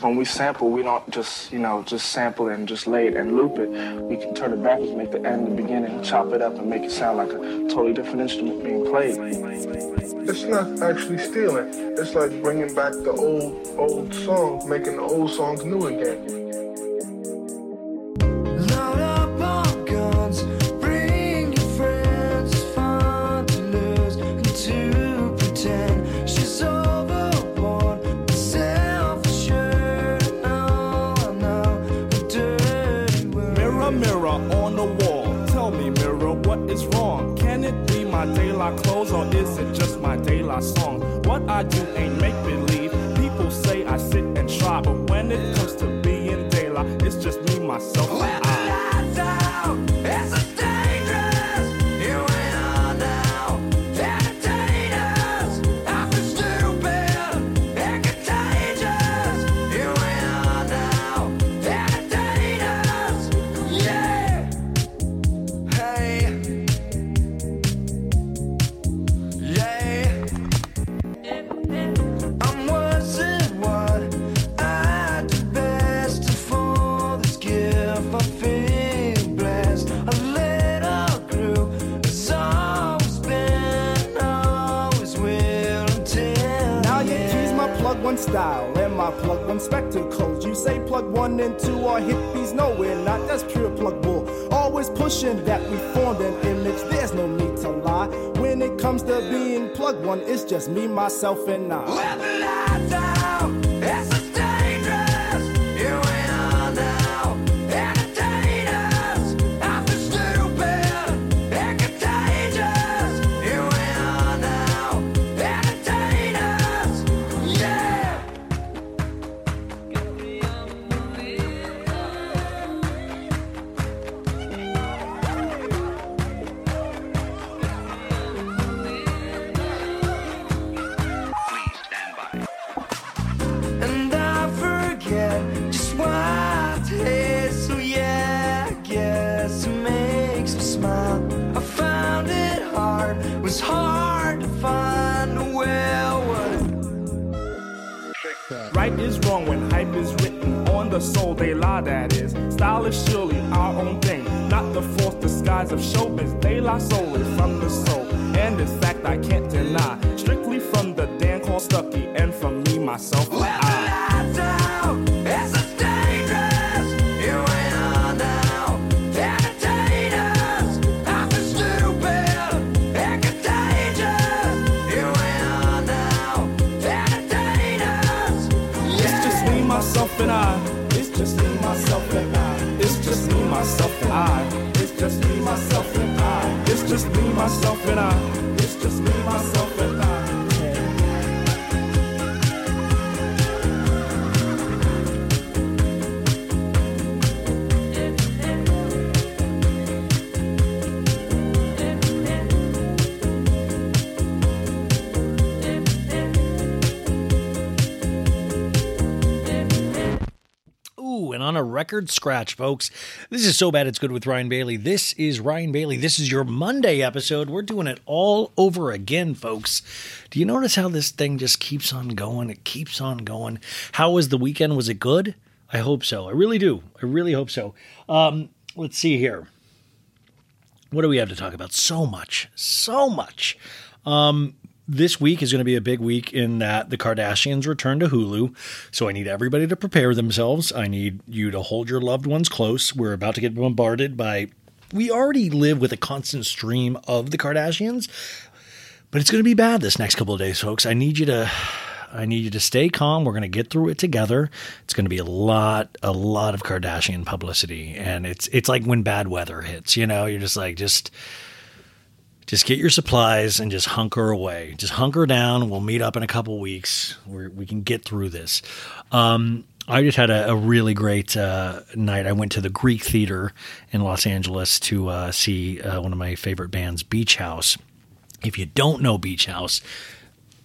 When we sample, we don't just, you know, just sample and just lay it and loop it. We can turn it backwards, make the end the beginning, chop it up and make it sound like a totally different instrument being played. It's not actually stealing. It's like bringing back the old, old song, making the old songs new again. My daylight clothes or is it just my daylight song? What I do ain't make believe. People say I sit and try, but when it comes to being daylight, it's just me, myself, my plug one spectacles. You say plug one and two are hippies, no we're not. That's pure plug bull. Always pushing that we formed an image. There's no need to lie. When it comes to being plug one, it's just me, myself, and I. record scratch, folks. This is so bad it's good with Ryan Bailey. This is Ryan Bailey. This is your Monday episode. We're doing it all over again, folks. Do you notice how this thing just keeps on going? It keeps on going. How was the weekend? Was it good? I hope so. I really do. I really hope so. Um, let's see here. What do we have to talk about? So much, so much. Um, this week is going to be a big week in that the Kardashians return to Hulu. So I need everybody to prepare themselves. I need you to hold your loved ones close. We're about to get bombarded by. We already live with a constant stream of the Kardashians, but it's going to be bad this next couple of days, folks. I need you to. I need you to stay calm. We're going to get through it together. It's going to be a lot, a lot of Kardashian publicity, and it's it's like when bad weather hits. You know, you're just like just just get your supplies and just hunker away. Just hunker down. We'll meet up in a couple weeks. We're, we can get through this. Um, I just had a, a really great uh, night. I went to the Greek Theater in Los Angeles to uh, see uh, one of my favorite bands, Beach House. If you don't know Beach House,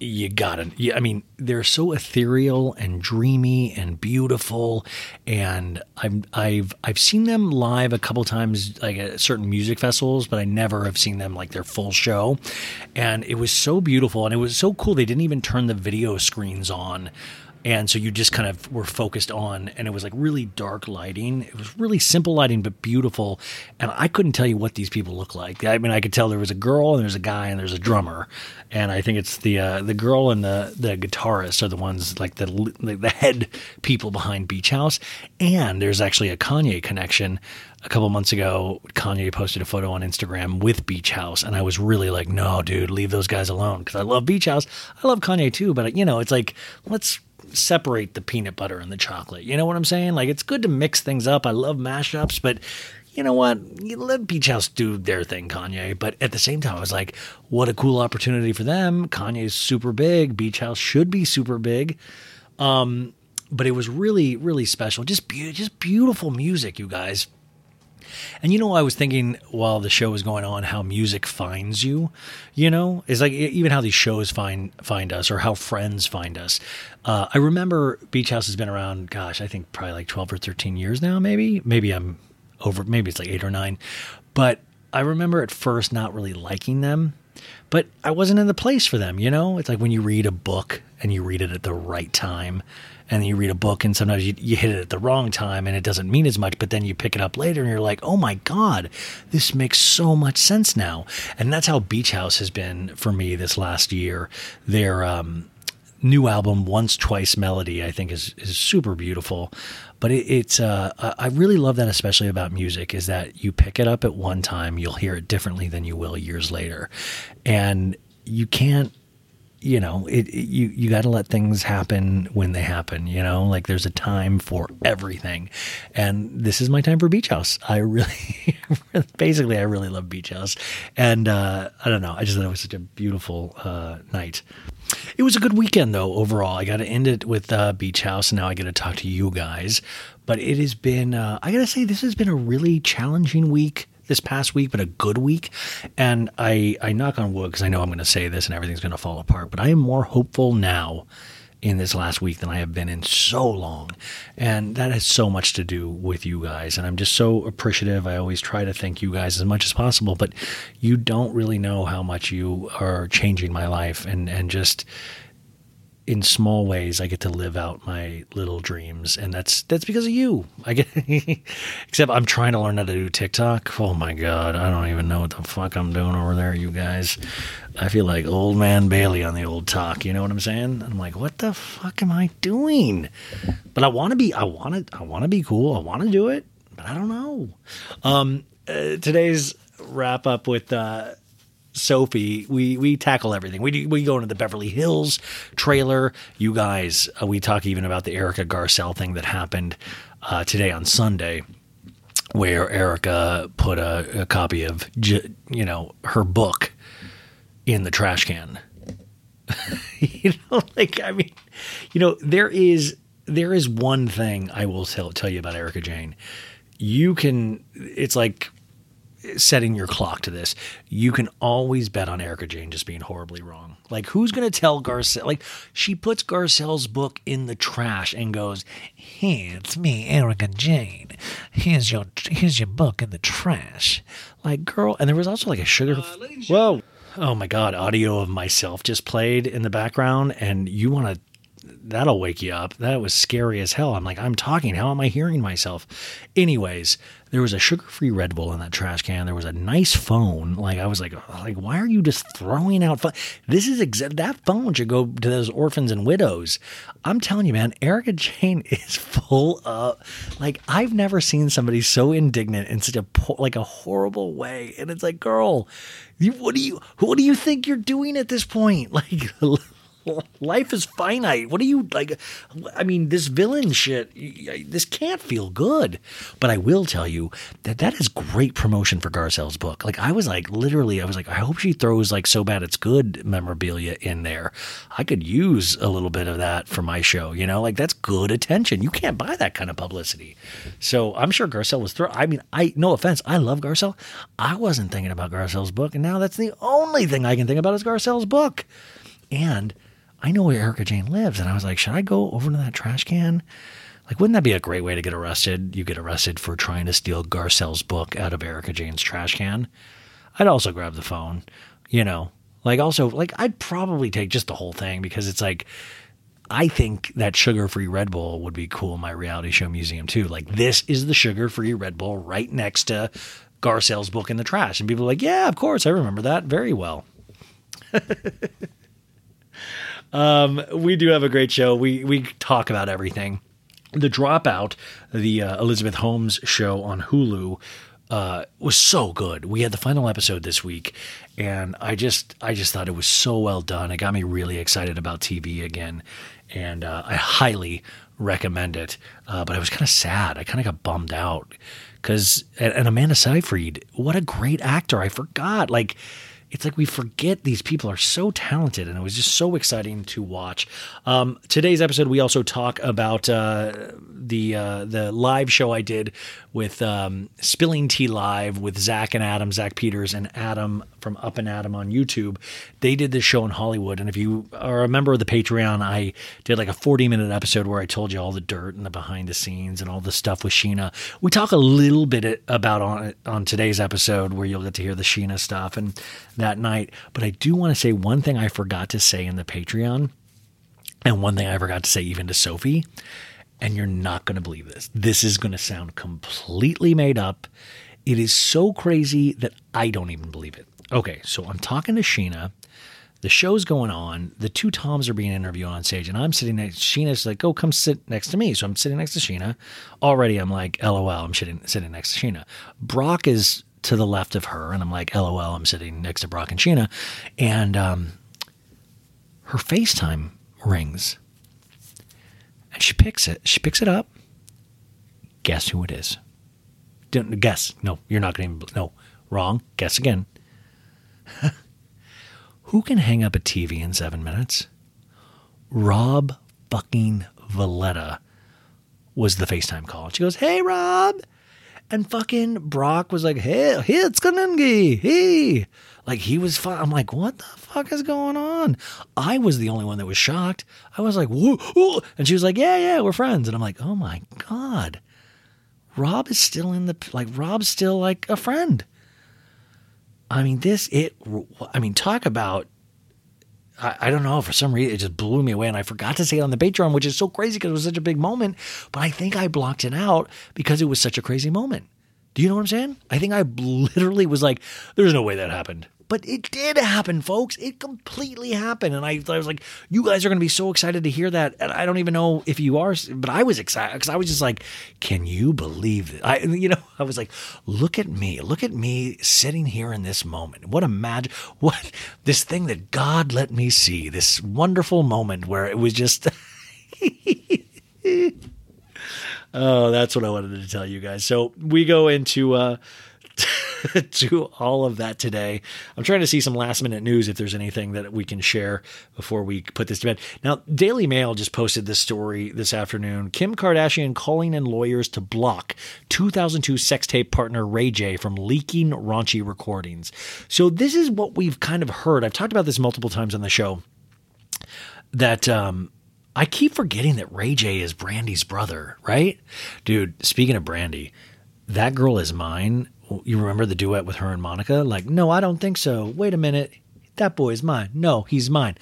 you gotta i mean they're so ethereal and dreamy and beautiful and i've i've i've seen them live a couple times like at certain music festivals but i never have seen them like their full show. And it was so beautiful and it was so cool they didn't even turn the video screens on and so you just kind of were focused on and it was like really dark lighting. It was really simple lighting but beautiful. And i couldn't tell you what these people look like. I mean i could tell there was a girl and there's a guy and there's a drummer. And i think it's the uh, the girl and the the guitarist are the ones like the the head people behind beach house. And there's actually a kanye connection. A couple months ago, Kanye posted a photo on Instagram with Beach House, and I was really like, "No, dude, leave those guys alone." Because I love Beach House, I love Kanye too, but you know, it's like let's separate the peanut butter and the chocolate. You know what I'm saying? Like it's good to mix things up. I love mashups, but you know what? You let Beach House do their thing, Kanye. But at the same time, I was like, what a cool opportunity for them. Kanye's super big. Beach House should be super big. Um, but it was really, really special. Just, be- just beautiful music, you guys. And you know, I was thinking while the show was going on, how music finds you. You know, it's like even how these shows find find us, or how friends find us. Uh, I remember Beach House has been around. Gosh, I think probably like twelve or thirteen years now. Maybe, maybe I'm over. Maybe it's like eight or nine. But I remember at first not really liking them. But I wasn't in the place for them, you know? It's like when you read a book and you read it at the right time and then you read a book and sometimes you, you hit it at the wrong time and it doesn't mean as much but then you pick it up later and you're like oh my god this makes so much sense now. And that's how beach house has been for me this last year. Their um, new album once twice melody i think is, is super beautiful. But it, it's uh, I I really love that especially about music is that you pick it up at one time you'll hear it differently than you will years later. And you can't you know, it, it- you you got to let things happen when they happen. You know, like there's a time for everything, and this is my time for Beach House. I really, basically, I really love Beach House, and uh, I don't know. I just thought it was such a beautiful uh, night. It was a good weekend though overall. I got to end it with uh, Beach House, and now I get to talk to you guys. But it has been, uh, I got to say, this has been a really challenging week this past week, but a good week. And I, I knock on wood because I know I'm going to say this and everything's going to fall apart. But I am more hopeful now in this last week than I have been in so long. And that has so much to do with you guys. And I'm just so appreciative. I always try to thank you guys as much as possible, but you don't really know how much you are changing my life and, and just in small ways I get to live out my little dreams and that's that's because of you. I get except I'm trying to learn how to do TikTok. Oh my god, I don't even know what the fuck I'm doing over there, you guys. I feel like old man Bailey on the old talk, you know what I'm saying? I'm like, what the fuck am I doing? But I want to be I want to I want to be cool. I want to do it, but I don't know. Um uh, today's wrap up with uh Sophie, we we tackle everything. We we go into the Beverly Hills trailer. You guys, uh, we talk even about the Erica Garcelle thing that happened uh, today on Sunday, where Erica put a, a copy of you know her book in the trash can. you know, like I mean, you know, there is there is one thing I will tell tell you about Erica Jane. You can. It's like setting your clock to this, you can always bet on Erica Jane just being horribly wrong. Like, who's going to tell Garcelle? Like, she puts Garcelle's book in the trash and goes, "Hey, it's me, Erica Jane. Here's your here's your book in the trash." Like, girl, and there was also like a sugar. Whoa. Oh my God! Audio of myself just played in the background, and you want to that'll wake you up. That was scary as hell. I'm like, I'm talking. How am I hearing myself? Anyways, there was a sugar-free Red Bull in that trash can. There was a nice phone. Like I was like, like why are you just throwing out? This is exa- that phone should go to those orphans and widows. I'm telling you, man, Erica Jane is full of like I've never seen somebody so indignant in such a po- like a horrible way. And it's like, girl, you, what do you what do you think you're doing at this point? Like life is finite. What are you like? I mean, this villain shit, this can't feel good. But I will tell you that that is great promotion for Garcelle's book. Like, I was like, literally, I was like, I hope she throws like so bad it's good memorabilia in there. I could use a little bit of that for my show, you know? Like, that's good attention. You can't buy that kind of publicity. So I'm sure Garcelle was throw. I mean, I, no offense, I love Garcelle. I wasn't thinking about Garcelle's book. And now that's the only thing I can think about is Garcelle's book. And I know where Erica Jane lives. And I was like, should I go over to that trash can? Like, wouldn't that be a great way to get arrested? You get arrested for trying to steal Garcelle's book out of Erica Jane's trash can. I'd also grab the phone, you know, like also, like, I'd probably take just the whole thing because it's like, I think that sugar free Red Bull would be cool in my reality show museum too. Like, this is the sugar free Red Bull right next to Garcelle's book in the trash. And people are like, yeah, of course, I remember that very well. Um, we do have a great show. We we talk about everything. The Dropout, the uh, Elizabeth Holmes show on Hulu, uh, was so good. We had the final episode this week, and I just I just thought it was so well done. It got me really excited about TV again, and uh, I highly recommend it. Uh, but I was kind of sad. I kind of got bummed out because and, and Amanda Seyfried, what a great actor! I forgot like it's like we forget these people are so talented, and it was just so exciting to watch. Um, today's episode, we also talk about uh, the uh, the live show I did with um, Spilling Tea Live with Zach and Adam, Zach Peters and Adam from Up and Adam on YouTube. They did this show in Hollywood, and if you are a member of the Patreon, I did like a 40 minute episode where I told you all the dirt and the behind the scenes and all the stuff with Sheena. We talk a little bit about on on today's episode where you'll get to hear the Sheena stuff and that night. But I do want to say one thing I forgot to say in the Patreon, and one thing I forgot to say even to Sophie. And you're not going to believe this. This is going to sound completely made up. It is so crazy that I don't even believe it. Okay, so I'm talking to Sheena. The show's going on. The two Toms are being interviewed on stage, and I'm sitting next. Sheena's like, "Oh, come sit next to me." So I'm sitting next to Sheena. Already, I'm like, "LOL." I'm sitting sitting next to Sheena. Brock is to the left of her, and I'm like, "LOL." I'm sitting next to Brock and Sheena, and um, her FaceTime rings, and she picks it. She picks it up. Guess who it is? Don't guess. No, you're not going to. No, wrong. Guess again. Who can hang up a TV in seven minutes? Rob fucking Valletta was the FaceTime call. She goes, Hey, Rob. And fucking Brock was like, Hey, hey it's Kanungi. Hey. Like he was. I'm like, What the fuck is going on? I was the only one that was shocked. I was like, Whoa, whoa. And she was like, Yeah, yeah, we're friends. And I'm like, Oh my God. Rob is still in the, like, Rob's still like a friend. I mean, this, it, I mean, talk about, I, I don't know, for some reason, it just blew me away. And I forgot to say it on the Patreon, which is so crazy because it was such a big moment. But I think I blocked it out because it was such a crazy moment. Do you know what I'm saying? I think I literally was like, there's no way that happened. But it did happen, folks. It completely happened. And I, I was like, you guys are going to be so excited to hear that. And I don't even know if you are, but I was excited because I was just like, can you believe it? I, you know, I was like, look at me. Look at me sitting here in this moment. What a magic, what this thing that God let me see, this wonderful moment where it was just. Oh, that's what I wanted to tell you guys. So we go into uh to all of that today. I'm trying to see some last minute news if there's anything that we can share before we put this to bed. Now, Daily Mail just posted this story this afternoon. Kim Kardashian calling in lawyers to block 2002 sex tape partner Ray J from leaking raunchy recordings. So this is what we've kind of heard. I've talked about this multiple times on the show that um, I keep forgetting that Ray J is Brandy's brother, right? Dude, speaking of Brandy, that girl is mine. You remember the duet with her and Monica? Like, no, I don't think so. Wait a minute. That boy is mine. No, he's mine.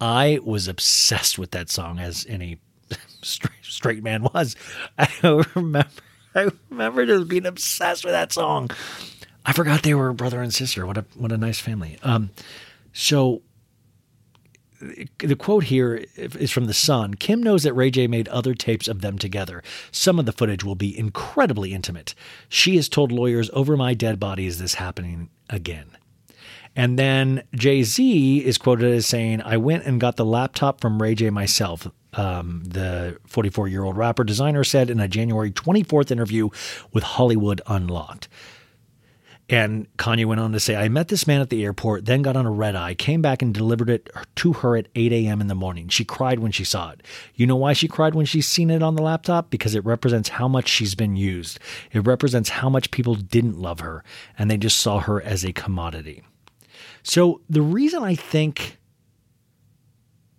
I was obsessed with that song as any straight, straight man was. I remember I remember just being obsessed with that song. I forgot they were brother and sister. What a what a nice family. Um so the quote here is from The Sun. Kim knows that Ray J made other tapes of them together. Some of the footage will be incredibly intimate. She has told lawyers, Over my dead body is this happening again. And then Jay Z is quoted as saying, I went and got the laptop from Ray J myself. Um, the 44 year old rapper designer said in a January 24th interview with Hollywood Unlocked. And Kanye went on to say, I met this man at the airport, then got on a red eye, came back and delivered it to her at 8 a.m. in the morning. She cried when she saw it. You know why she cried when she's seen it on the laptop? Because it represents how much she's been used. It represents how much people didn't love her and they just saw her as a commodity. So the reason I think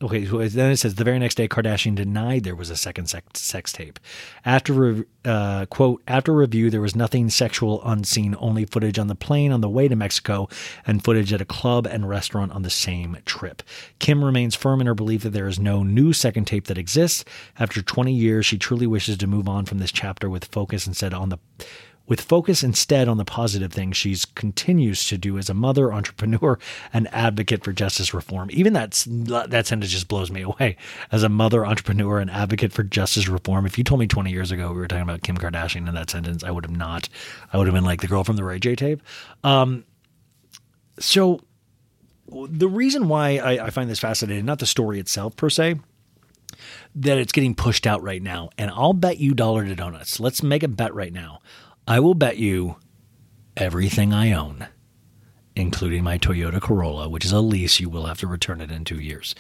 Okay, so then it says the very next day, Kardashian denied there was a second sex, sex tape. After uh, quote after review, there was nothing sexual unseen, only footage on the plane on the way to Mexico and footage at a club and restaurant on the same trip. Kim remains firm in her belief that there is no new second tape that exists. After 20 years, she truly wishes to move on from this chapter with focus instead on the with focus instead on the positive things she continues to do as a mother, entrepreneur, and advocate for justice reform. Even that that sentence just blows me away. As a mother, entrepreneur, and advocate for justice reform. If you told me 20 years ago we were talking about Kim Kardashian in that sentence, I would have not. I would have been like the girl from the Ray J tape. Um, so the reason why I, I find this fascinating, not the story itself per se, that it's getting pushed out right now. And I'll bet you dollar to donuts. Let's make a bet right now. I will bet you everything I own, including my Toyota Corolla, which is a lease, you will have to return it in two years.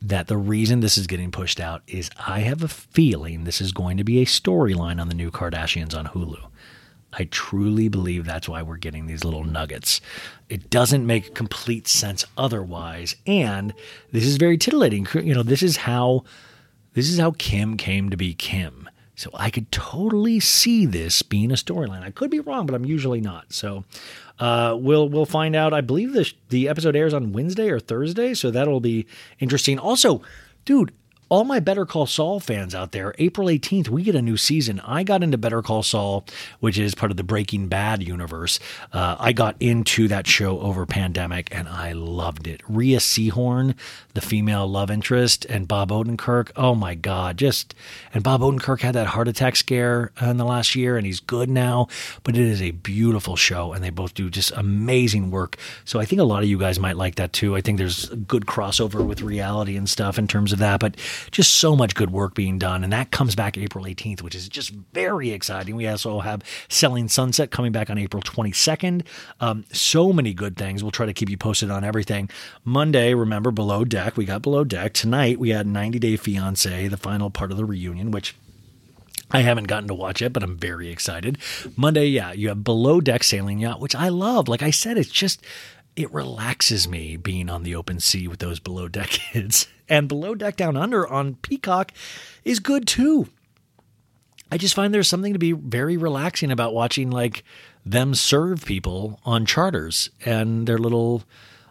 That the reason this is getting pushed out is I have a feeling this is going to be a storyline on the new Kardashians on Hulu. I truly believe that's why we're getting these little nuggets. It doesn't make complete sense otherwise, and this is very titillating. You know, this is how this is how Kim came to be Kim. So I could totally see this being a storyline. I could be wrong, but I'm usually not. So uh, we'll we'll find out. I believe the the episode airs on Wednesday or Thursday, so that'll be interesting. Also, dude, all my Better Call Saul fans out there, April 18th, we get a new season. I got into Better Call Saul, which is part of the Breaking Bad universe. Uh, I got into that show over pandemic and I loved it. Rhea Seehorn, the female love interest, and Bob Odenkirk. Oh my God. Just, and Bob Odenkirk had that heart attack scare in the last year and he's good now, but it is a beautiful show and they both do just amazing work. So I think a lot of you guys might like that too. I think there's good crossover with reality and stuff in terms of that, but just so much good work being done. And that comes back April 18th, which is just very exciting. We also have Selling Sunset coming back on April 22nd. Um, so many good things. We'll try to keep you posted on everything. Monday, remember, Below Deck. We got Below Deck. Tonight, we had 90 Day Fiance, the final part of the reunion, which I haven't gotten to watch it, but I'm very excited. Monday, yeah, you have Below Deck Sailing Yacht, which I love. Like I said, it's just, it relaxes me being on the open sea with those Below Deck kids. And Below Deck Down Under on Peacock is good too. I just find there's something to be very relaxing about watching like them serve people on charters and their little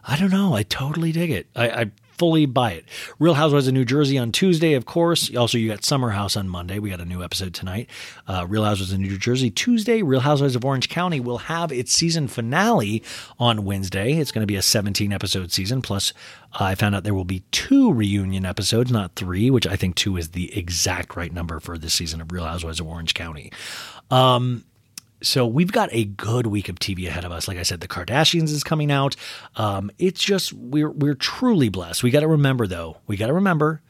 I don't know, I totally dig it. I, I fully buy it. Real Housewives of New Jersey on Tuesday, of course. Also, you got Summer House on Monday. We got a new episode tonight. Uh, Real Housewives of New Jersey Tuesday. Real Housewives of Orange County will have its season finale on Wednesday. It's going to be a 17 episode season. Plus, I found out there will be two reunion episodes, not three, which I think two is the exact right number for this season of Real Housewives of Orange County. Um, so we've got a good week of TV ahead of us. Like I said, the Kardashians is coming out. Um, it's just we're we're truly blessed. We got to remember though. We got to remember,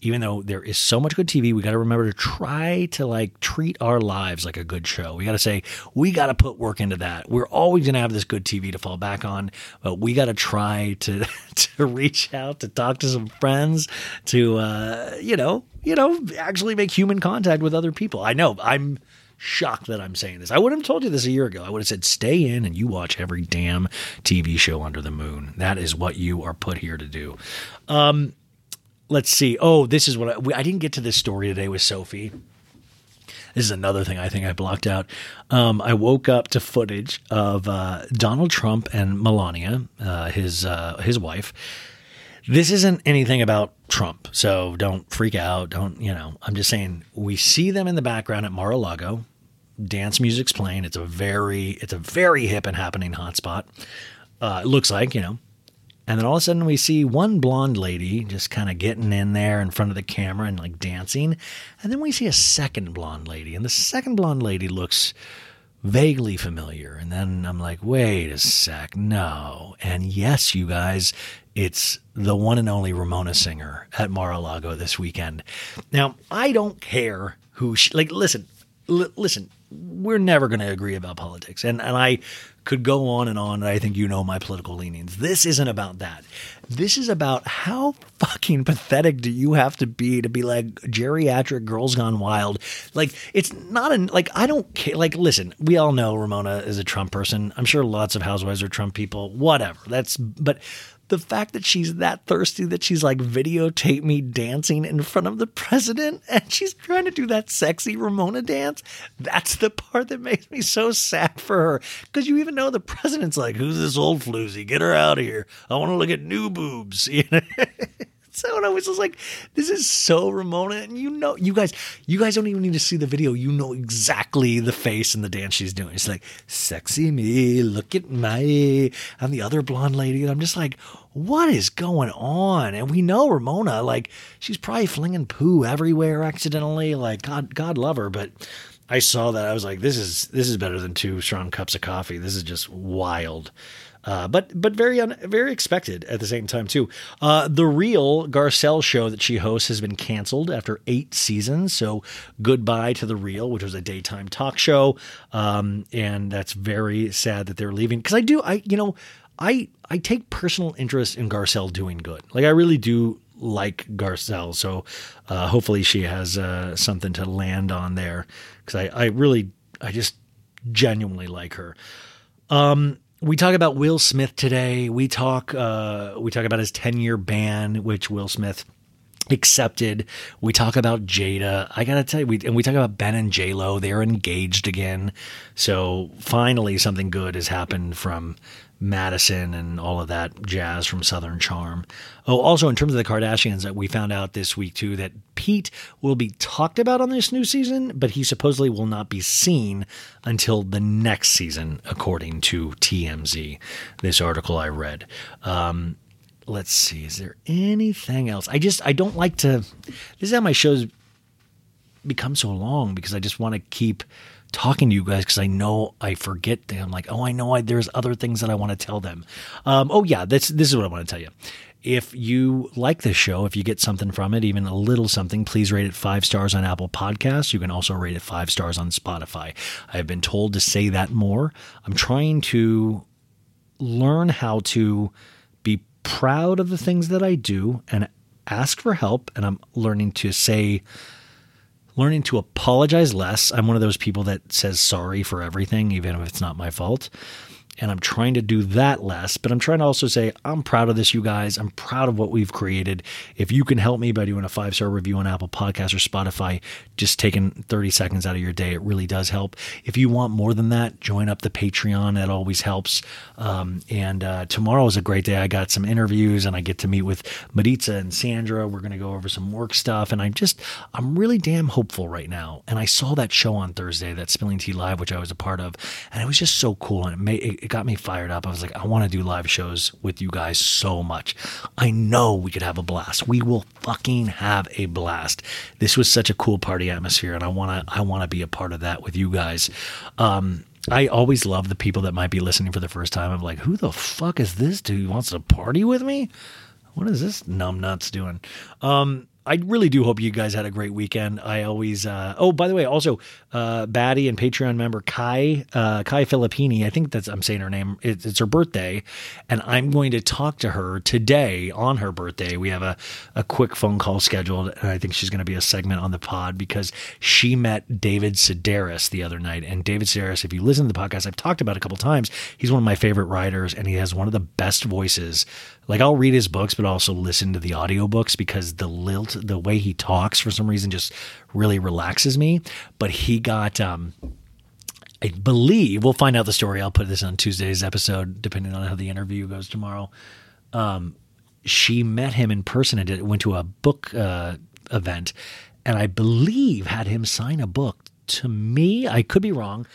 even though there is so much good TV, we got to remember to try to like treat our lives like a good show. We got to say we got to put work into that. We're always going to have this good TV to fall back on, but we got to try to to reach out to talk to some friends to uh, you know you know actually make human contact with other people. I know I'm shocked that I'm saying this. I would have told you this a year ago. I would have said, stay in and you watch every damn TV show under the moon. That is what you are put here to do. Um, let's see. Oh, this is what I, I didn't get to this story today with Sophie. This is another thing I think I blocked out. Um, I woke up to footage of uh, Donald Trump and Melania, uh, his uh, his wife. This isn't anything about Trump, so don't freak out. Don't you know? I'm just saying we see them in the background at Mar-a-Lago. Dance music's playing. It's a very it's a very hip and happening hotspot. Uh, it looks like you know. And then all of a sudden we see one blonde lady just kind of getting in there in front of the camera and like dancing. And then we see a second blonde lady. And the second blonde lady looks vaguely familiar. And then I'm like, wait a sec, no. And yes, you guys, it's the one and only Ramona Singer at Mar-a-Lago this weekend. Now, I don't care who she, like, listen, l- listen, we're never going to agree about politics. And, and I could go on and on. And I think you know my political leanings. This isn't about that. This is about how fucking pathetic do you have to be to be like geriatric girls gone wild? Like, it's not an, like, I don't care. Like, listen, we all know Ramona is a Trump person. I'm sure lots of housewives are Trump people, whatever. That's, but the fact that she's that thirsty that she's like videotape me dancing in front of the president and she's trying to do that sexy Ramona dance. That's the part that makes me so sad for her. Because you even know the president's like, who's this old floozy? Get her out of here. I want to look at new boobs. You know? So and I was just like, this is so Ramona. And you know, you guys, you guys don't even need to see the video. You know exactly the face and the dance she's doing. It's like, sexy me, look at my, I'm the other blonde lady. And I'm just like, what is going on? And we know Ramona, like, she's probably flinging poo everywhere accidentally. Like, God, God love her. But I saw that. I was like, this is, this is better than two strong cups of coffee. This is just wild. Uh, but but very un, very expected at the same time too. Uh, the real Garcelle show that she hosts has been canceled after eight seasons. So goodbye to the real, which was a daytime talk show, um, and that's very sad that they're leaving. Because I do, I you know, I I take personal interest in Garcelle doing good. Like I really do like Garcelle. So uh, hopefully she has uh, something to land on there because I I really I just genuinely like her. Um, we talk about Will Smith today. We talk uh, we talk about his ten year ban, which Will Smith accepted. We talk about Jada. I gotta tell you, we and we talk about Ben and J Lo. They're engaged again. So finally, something good has happened from Madison and all of that jazz from Southern Charm. Oh, also in terms of the Kardashians, that we found out this week too that Pete will be talked about on this new season, but he supposedly will not be seen until the next season, according to TMZ. This article I read. Um, let's see, is there anything else? I just I don't like to. This is how my shows become so long because I just want to keep talking to you guys because I know I forget them. I'm like, oh, I know I, there's other things that I want to tell them. Um, oh yeah, this this is what I want to tell you. If you like this show, if you get something from it, even a little something, please rate it five stars on Apple Podcasts. You can also rate it five stars on Spotify. I've been told to say that more. I'm trying to learn how to be proud of the things that I do and ask for help. And I'm learning to say, learning to apologize less. I'm one of those people that says sorry for everything, even if it's not my fault. And I'm trying to do that less, but I'm trying to also say, I'm proud of this, you guys. I'm proud of what we've created. If you can help me by doing a five star review on Apple Podcasts or Spotify, just taking 30 seconds out of your day, it really does help. If you want more than that, join up the Patreon. That always helps. Um, and uh, tomorrow is a great day. I got some interviews and I get to meet with Maritza and Sandra. We're going to go over some work stuff. And I'm just, I'm really damn hopeful right now. And I saw that show on Thursday, that Spilling Tea Live, which I was a part of. And it was just so cool. And it made, it, it got me fired up. I was like, I want to do live shows with you guys so much. I know we could have a blast. We will fucking have a blast. This was such a cool party atmosphere, and I want to I want to be a part of that with you guys. Um, I always love the people that might be listening for the first time. I'm like, who the fuck is this dude wants to party with me? What is this numbnuts doing? Um, I really do hope you guys had a great weekend. I always, uh, oh, by the way, also, uh, Batty and Patreon member Kai, uh, Kai Filippini, I think that's, I'm saying her name, it, it's her birthday. And I'm going to talk to her today on her birthday. We have a, a quick phone call scheduled. And I think she's going to be a segment on the pod because she met David Sedaris the other night. And David Sedaris, if you listen to the podcast, I've talked about a couple times, he's one of my favorite writers and he has one of the best voices like I'll read his books, but also listen to the audiobooks because the lilt, the way he talks for some reason just really relaxes me. But he got, um, I believe we'll find out the story. I'll put this on Tuesday's episode, depending on how the interview goes tomorrow. Um, she met him in person and did, went to a book uh, event, and I believe had him sign a book to me. I could be wrong,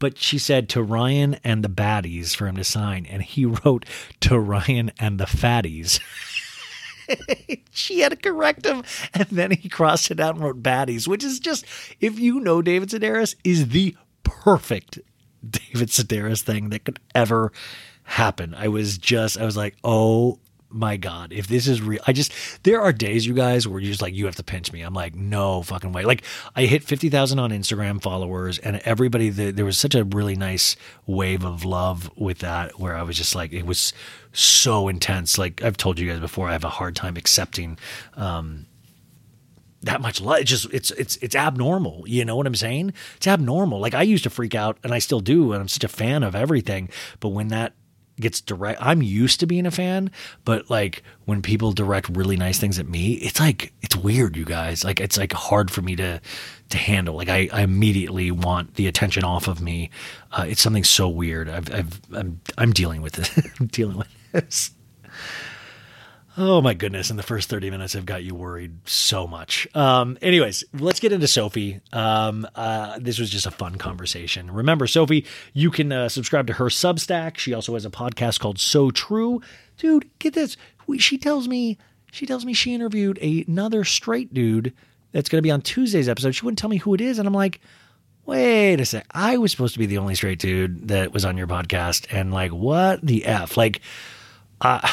but she said to Ryan and the baddies for him to sign, and he wrote to Ryan and the fatties. she had to correct him, and then he crossed it out and wrote baddies, which is just, if you know David Sedaris, is the perfect David Sedaris thing that could ever happen. I was just, I was like, oh my God, if this is real, I just, there are days, you guys, where you're just like, you have to pinch me. I'm like, no fucking way. Like, I hit 50,000 on Instagram followers, and everybody, the, there was such a really nice wave of love with that, where I was just like, it was so intense. Like, I've told you guys before, I have a hard time accepting, um, that much love. It's just it's it's it's abnormal. You know what I'm saying? It's abnormal. Like I used to freak out, and I still do, and I'm such a fan of everything. But when that gets direct, I'm used to being a fan. But like when people direct really nice things at me, it's like it's weird, you guys. Like it's like hard for me to to handle. Like I, I immediately want the attention off of me. Uh, it's something so weird. I've, I've I'm I'm dealing with it. I'm dealing with this. Oh my goodness! In the first thirty minutes, I've got you worried so much. Um, anyways, let's get into Sophie. Um, uh, this was just a fun conversation. Remember, Sophie, you can uh, subscribe to her Substack. She also has a podcast called So True. Dude, get this. She tells me she tells me she interviewed another straight dude that's going to be on Tuesday's episode. She wouldn't tell me who it is, and I'm like, wait a sec. I was supposed to be the only straight dude that was on your podcast, and like, what the f? Like, uh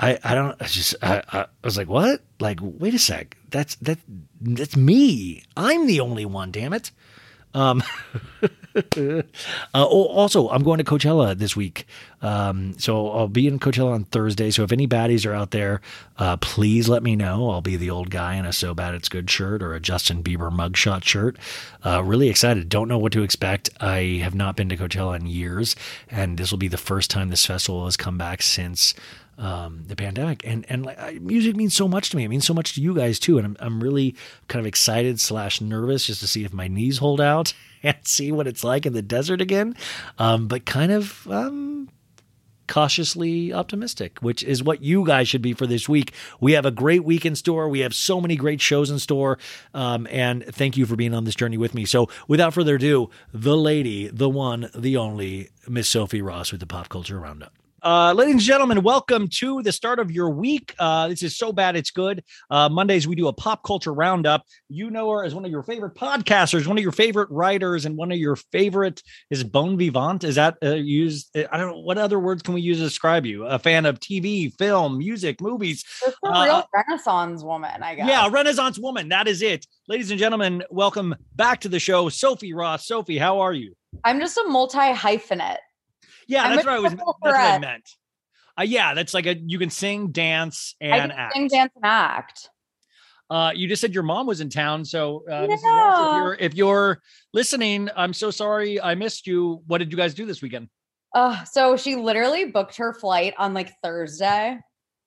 I, I don't I just I, I was like what? Like wait a sec. That's that that's me. I'm the only one damn it. Um uh, also I'm going to Coachella this week. Um so I'll be in Coachella on Thursday. So if any baddies are out there uh please let me know. I'll be the old guy in a so bad it's good shirt or a Justin Bieber mugshot shirt. Uh really excited. Don't know what to expect. I have not been to Coachella in years and this will be the first time this festival has come back since um, the pandemic and and like music means so much to me. It means so much to you guys too, and I'm I'm really kind of excited slash nervous just to see if my knees hold out and see what it's like in the desert again. Um, but kind of um, cautiously optimistic, which is what you guys should be for this week. We have a great week in store. We have so many great shows in store. Um, and thank you for being on this journey with me. So, without further ado, the lady, the one, the only, Miss Sophie Ross with the Pop Culture Roundup. Uh, ladies and gentlemen, welcome to the start of your week. Uh, this is so bad it's good. Uh, Mondays we do a pop culture roundup. You know her as one of your favorite podcasters, one of your favorite writers, and one of your favorite is bon vivant. Is that uh, used? I don't know what other words can we use to describe you. A fan of TV, film, music, movies. A Uh, real Renaissance woman, I guess. Yeah, Renaissance woman. That is it. Ladies and gentlemen, welcome back to the show, Sophie Ross. Sophie, how are you? I'm just a multi hyphenate. Yeah, that's what I was. That's what I meant. Uh, yeah, that's like a you can sing, dance, and can act. sing, dance, and act. Uh, you just said your mom was in town, so uh. Ross, if you're if you're listening, I'm so sorry I missed you. What did you guys do this weekend? Uh, so she literally booked her flight on like Thursday.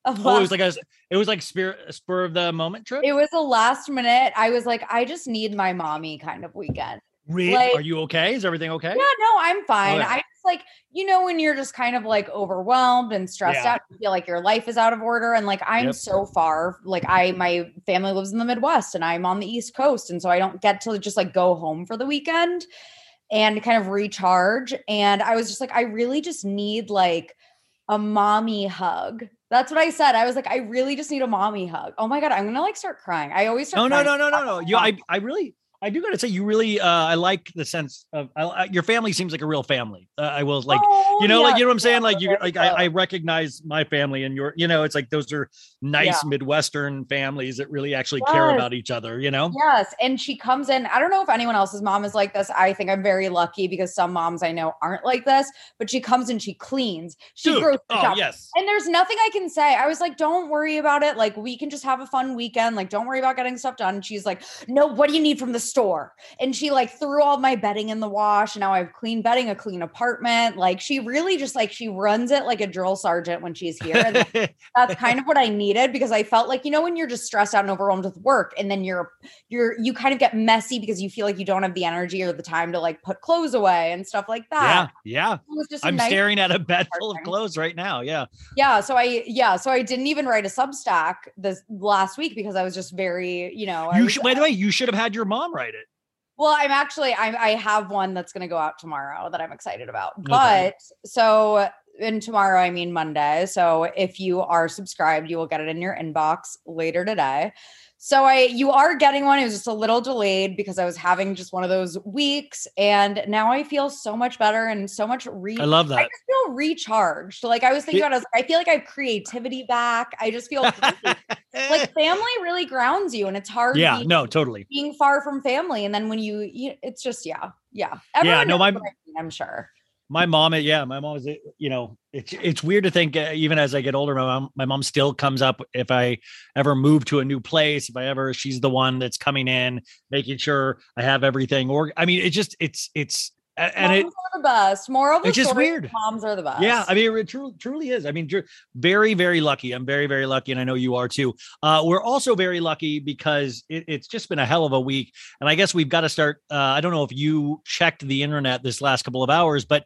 Oh, it was like a it was like spur spur of the moment trip. It was a last minute. I was like, I just need my mommy kind of weekend. Really? like- Are you okay? Is everything okay? Yeah, no, I'm fine. Okay. I like, you know, when you're just kind of like overwhelmed and stressed Yeah. out, you feel like your life is out of order. And like, I'm Yep. so far, like, I, my family lives in the Midwest and I'm on the East Coast. And so I don't get to just like go home for the weekend and kind of recharge. And I was just like, I really just need like a mommy hug. That's what I said. I was like, I really just need a mommy hug. Oh my God, I'm gonna like start crying. I always start No, no, no, no, no, no. You, I. I really, I do gotta say, you really, uh, I like the sense of I, your family seems like a real family. Uh, I will like, Oh, you know, like you know what I'm saying. yeah, Like you, like I. I recognize my family and your, you know, it's like those are nice Yeah. Midwestern families that really actually care about each other. You know, Yes. And she comes in. I don't know if anyone else's mom is like this. I think I'm very lucky because some moms I know aren't like this, but she comes and she cleans, she Dude, grocery oh yes, And there's nothing I can say. I was like, don't worry about it. Like, we can just have a fun weekend. Like, don't worry about getting stuff done. And she's like, no, what do you need from the store? And she like threw all my bedding in the wash. And now I have clean bedding, a clean apartment. Like, she really just like, she runs it like a drill sergeant when she's here. And that's kind of what I needed because I felt like, you know, when you're just stressed out and overwhelmed with work and then you're, you're, you kind of get messy because you feel like you don't have the energy or the time to like put clothes away and stuff like that. yeah. It was just a I'm nice staring at a bed full of clothes right now. Yeah, yeah so i yeah so i didn't even write a substack this last week because i was just very you know you was- should. By the way, you should have had your mom write it. well i'm actually i i have one that's going to go out tomorrow that i'm excited about Okay. but so and tomorrow i mean monday so if you are subscribed you will get it in your inbox later today so i you are getting one it was just a little delayed because i was having just one of those weeks and now i feel so much better and so much re- I love that. I just feel recharged. Like I was thinking about, it, I was like, I feel like I have creativity back. I just feel like family really grounds you, and it's hard. yeah, being, no, totally. being far from family, and then when you, you it's just yeah, yeah. Yeah, Everyone no, my- I mean, I'm sure. My mom yeah my mom is you know it's it's weird to think uh, even as i get older my mom my mom still comes up if i ever move to a new place if i ever she's the one that's coming in making sure i have everything or i mean it just it's it's a- and it the best. The it's just weird. Moms are the best. yeah i mean it truly, truly is i mean you're very very lucky i'm very very lucky and i know you are too uh we're also very lucky because it, it's just been a hell of a week and i guess we've got to start uh i don't know if you checked the internet this last couple of hours but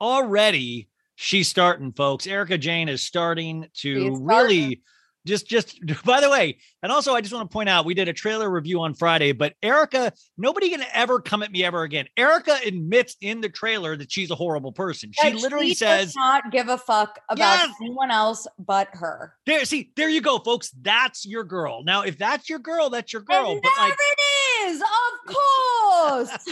already she's starting folks Erika Jayne is starting to She's really just just by the way and also i just want to point out we did a trailer review on friday but Erika nobody can ever come at me ever again Erika admits in the trailer that she's a horrible person she That literally does says not give a fuck about Yes. anyone else but her. there, see, there you go, folks. That's your girl. Now, if that's your girl, that's your girl. and But there like, it is, of course.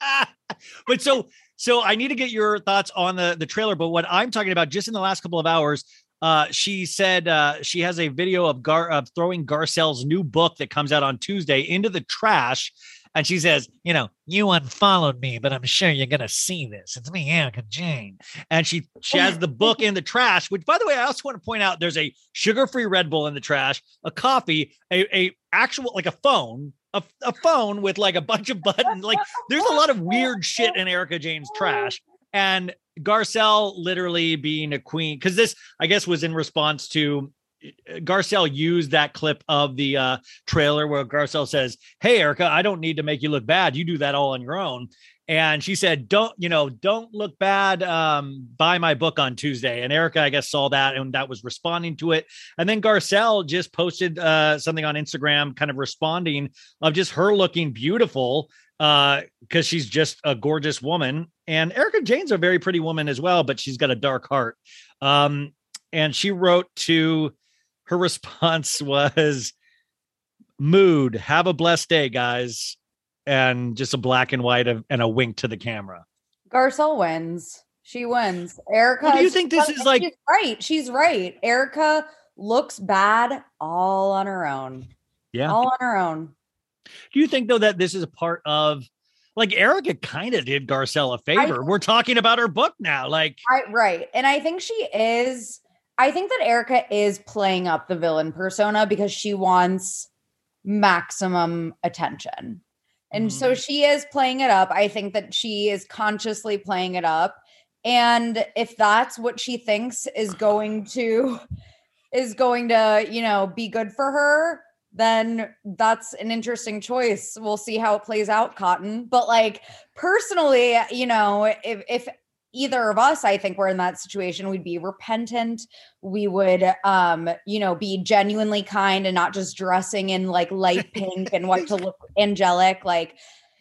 but so, so I need to get your thoughts on the the trailer. But what I'm talking about, just in the last couple of hours, uh, she said uh, she has a video of Gar of throwing Garcelle's new book that comes out on Tuesday into the trash. And she says, you know, you unfollowed me, but I'm sure you're gonna see this. It's me, Erika Jayne. And she she has the book in the trash, which by the way, I also want to point out there's a sugar-free Red Bull in the trash, a coffee, a, a actual like a phone, a, a phone with like a bunch of buttons. Like there's a lot of weird shit in Erika Jayne's trash. And Garcelle literally being a queen, because this, I guess, was in response to uh, Garcelle used that clip of the uh, trailer where Garcelle says, Hey, Erika, I don't need to make you look bad. You do that all on your own. And she said, Don't, you know, don't look bad. Um, buy my book on Tuesday. And Erika, I guess, saw that and that was responding to it. And then Garcelle just posted uh, something on Instagram, kind of responding of just her looking beautiful uh because she's just a gorgeous woman and Erika Jayne's a very pretty woman as well but she's got a dark heart um and she wrote to her response was mood have a blessed day guys and just a black and white of, and a wink to the camera Garcelle wins. She wins. Erika. Well, do you think this is like- She's right. She's right. Erika looks bad all on her own. yeah All on her own. Do you think though that this is a part of like Erika kind of did garcelle a favor we're talking about her book now like I, right. And I think she is. I think that Erika is playing up the villain persona because she wants maximum attention. And so Mm-hmm. she is playing it up. I think that she is consciously playing it up. And if that's what she thinks is going to is going to, you know, be good for her, then that's an interesting choice. We'll see how it plays out, Cotton. But like personally, you know, if if either of us, I think we're in that situation, we'd be repentant. We would um, you know, be genuinely kind and not just dressing in like light pink and what to look angelic, like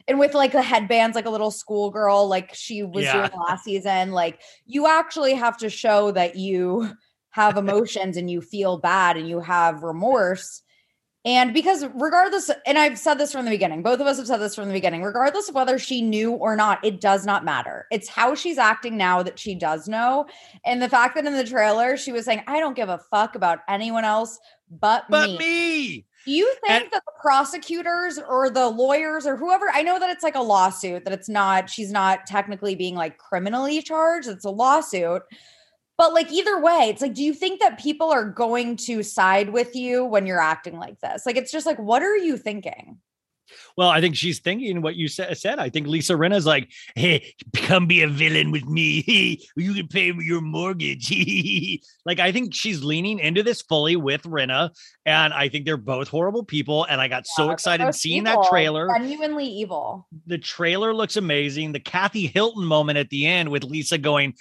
and with like the headbands, like a little schoolgirl, like she was Yeah. doing last season. Like you actually have to show that you have emotions and you feel bad and you have remorse. And because regardless, and I've said this from the beginning, both of us have said this from the beginning, regardless of whether she knew or not, it does not matter. It's how she's acting now that she does know. And the fact that in the trailer, she was saying, I don't give a fuck about anyone else but, But me. me. Do you think And- that the prosecutors or the lawyers or whoever, I know that it's like a lawsuit, that it's not, she's not technically being like criminally charged, it's a lawsuit. But like either way, it's like, do you think that people are going to side with you when you're acting like this? Like, it's just like, what are you thinking? Well, I think she's thinking what you sa- said. I think Lisa Rinna's like, hey, come be a villain with me. you can pay your mortgage. like, I think she's leaning into this fully with Rinna. And I think they're both horrible people. And I got so Yeah, they're excited seeing evil, that trailer. Genuinely evil. the trailer looks amazing. The Kathy Hilton moment at the end with Lisa going,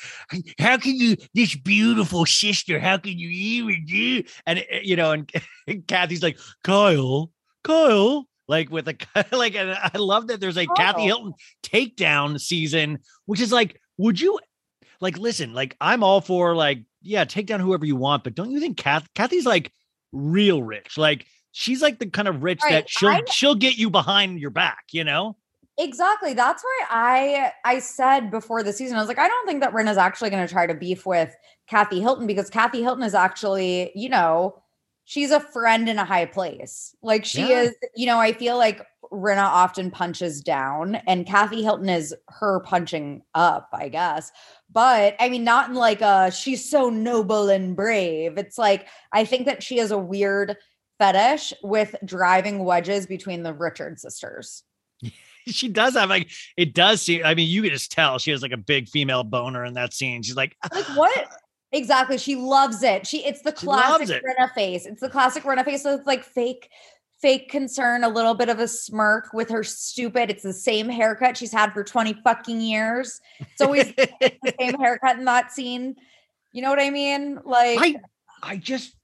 "How can you, this beautiful sister? How can you even do?" And uh, you know, and, Kathy's like, "Kyle, Kyle." Like with a like, and I love that there's a Kathy oh. Hilton takedown season, which is like, would you like listen? Like, I'm all for like, yeah, take down whoever you want, but don't you think Kath, Kathy's like real rich? Like, she's like the kind of rich Right, that she'll I'm- she'll get you behind your back, you know? Exactly. That's why I I said before the season, I was like, I don't think that Rinna's actually going to try to beef with Kathy Hilton because Kathy Hilton is actually, you know, she's a friend in a high place. Like she Yeah. is, you know, I feel like Rinna often punches down and Kathy Hilton is her punching up, I guess. But I mean, not in like a she's so noble and brave. It's like I think that she has a weird fetish with driving wedges between the Richard sisters. she does have like it does seem i mean you can just tell she has like a big female boner in that scene she's like like what ah. Exactly. She loves it. She it's the classic it. Rinna face. It's the classic Rinna face. So it's like fake fake concern a little bit of a smirk with her stupid it's the same haircut she's had for 20 fucking years. It's always the same haircut in that scene. You know what i mean? Like i i just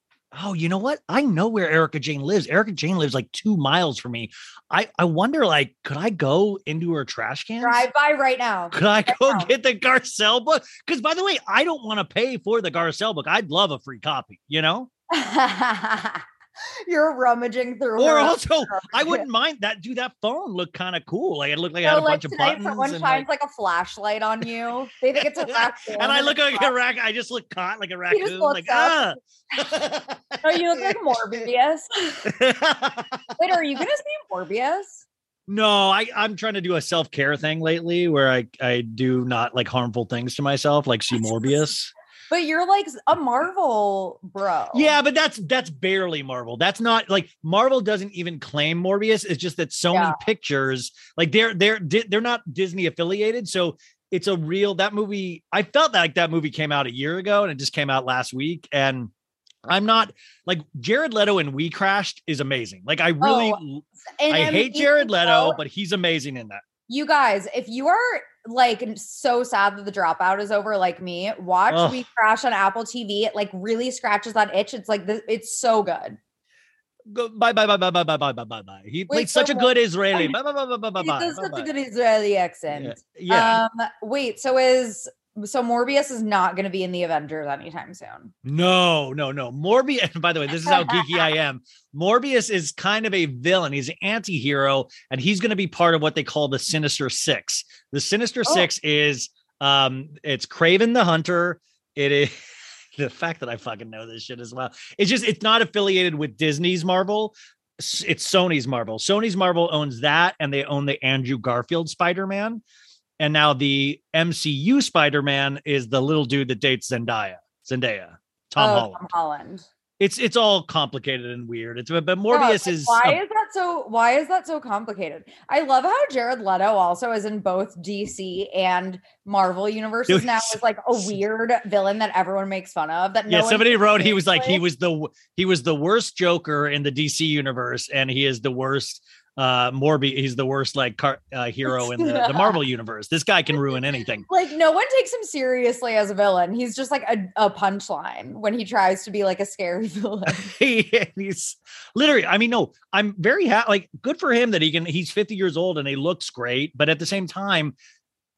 oh you know what? I know where Erika Jayne lives. Erika Jayne lives like two miles from me. I i wonder like could i go into her trash can drive by right now. Could i Right go now. get the garcelle book? Because by the way i don't want to pay for the garcelle book. I'd love a free copy you know you're rummaging through or also i wouldn't mind that dude that phone looked kind of cool like it looked like So, had a like bunch of buttons someone and, shines like, like, a flashlight on you. They think it's a raccoon. and I look like a rack. I just look caught like a raccoon. Like ah. Oh, you look like Morbius. Wait, are you gonna see Morbius? no, I I'm trying to do a self care thing lately where I I do not like harmful things to myself, like see Morbius. But you're like a Marvel bro. Yeah, but that's that's barely Marvel. That's not like Marvel doesn't even claim Morbius. It's just that Sony Yeah. Pictures, like they're they're they're not Disney affiliated, so it's a real that movie. I felt like that movie came out a year ago, and it just came out last week, and. I'm not like Jared Leto and We Crashed is amazing. Like I really, Oh, And I hate Jared Leto, tell- but he's amazing in that. you guys, if you are like so sad that the dropout is over, like me, watch Ugh. We Crash on Apple TV. It like really scratches that itch. It's like the, it's so good. Go, bye bye bye bye bye bye bye bye bye bye. He played so such a good Israeli. Bye bye bye bye bye bye He does such a good Israeli accent. Yeah. Um, wait, so is so Morbius is not going to be in the Avengers anytime soon. No, no, no. Morbius. By the way, this is how geeky I am. Morbius is kind of a villain. He's an anti-hero, and he's going to be part of what they call the Sinister Six. The Sinister Oh. Six is um, it's Kraven the Hunter. It is the fact that I fucking know this shit as well. It's just it's not affiliated with Disney's Marvel. It's Sony's Marvel. Sony's Marvel owns that, and they own the Andrew Garfield Spider-Man. And now the MCU Spider-Man is the little dude that dates Zendaya. Zendaya. Tom Oh, Holland. Tom Holland. It's it's all complicated and weird. It's but Yeah, Morbius like, is why a- is that so why is that so complicated i love how jared leto also is in both dc and marvel universes now is like a weird villain that everyone makes fun of that no yeah. Somebody wrote he was like he was the he was the worst Joker in the DC universe, and he is the worst uh Morbi. He's the worst like car, uh, hero in the, the Marvel universe. This guy can ruin anything. like no one takes him seriously as a villain he's just like a, a punchline when he tries to be like a scary villain he, he's literally. I mean, no, I'm very happy. Like, good for him that he can. He's 50 years old and he looks great, but at the same time.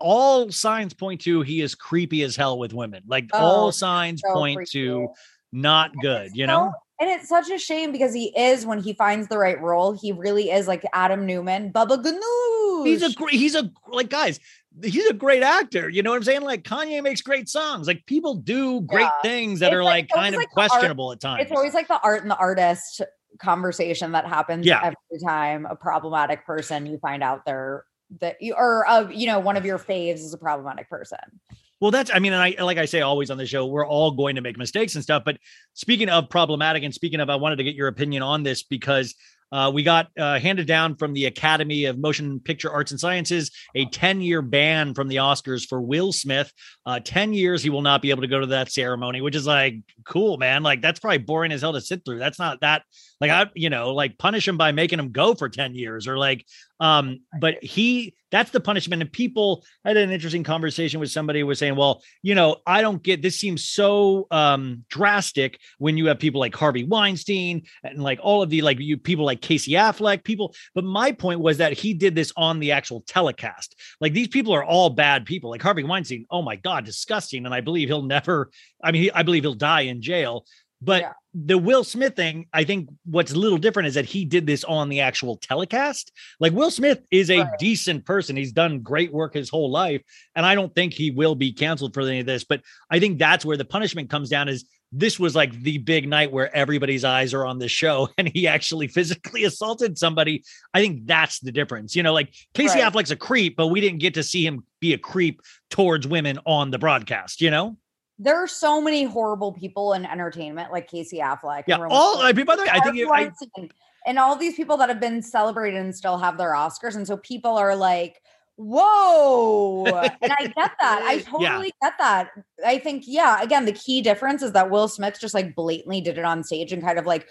All signs point to he is creepy as hell with women. Like Oh, all signs so point creepy. to not good, you know? And it's such a shame because he is, when he finds the right role, he really is like Adam Neumann, Bubba Ganoush. He's a great, he's a like guys, he's a great actor. You know what I'm saying? Like Kanye makes great songs. Like people do great Yeah. things that It's are like- like, kind of like the art- questionable at times. It's always like the art and the artist conversation that happens Yeah. every time a problematic person you find out they're that you or uh, you know one of your faves is a problematic person. Well, that's I mean, and I like I say always on the show, we're all going to make mistakes and stuff. But speaking of problematic and speaking of, I wanted to get your opinion on this because uh, we got uh, handed down from the Academy of Motion Picture Arts and Sciences a 10 year ban from the Oscars for Will Smith. Uh, 10 years he will not be able to go to that ceremony, which is like cool, man. Like that's probably boring as hell to sit through. That's not that like I, you know, like punish him by making him go for 10 years or like, um, but he that's the punishment. And people I had an interesting conversation with somebody who was saying, well, you know, I don't get this seems so um drastic when you have people like Harvey Weinstein and like all of the like you people like Casey Affleck, people. But my point was that he did this on the actual telecast. Like these people are all bad people. Like Harvey Weinstein, oh my God, disgusting. And I believe he'll never, I mean, he, I believe he'll die in jail. But Yeah. the Will Smith thing, I think what's a little different is that he did this on the actual telecast. Like Will Smith is a Right. decent person. He's done great work his whole life. And I don't think he will be canceled for any of this. But I think that's where the punishment comes down is this was like the big night where everybody's eyes are on this show and he actually physically assaulted somebody. I think that's the difference. You know, like Casey Right. Affleck's a creep, but we didn't get to see him be a creep towards women on the broadcast, you know? There are so many horrible people in entertainment, like Casey Affleck. Yeah. and All I mean, by the way, I think you, I, Weinstein, and all these people that have been celebrated and still have their Oscars. And so people are like, whoa. and I get that. I Yeah. totally get that. I think, yeah, again, the key difference is that Will Smith just like blatantly did it on stage and kind of like,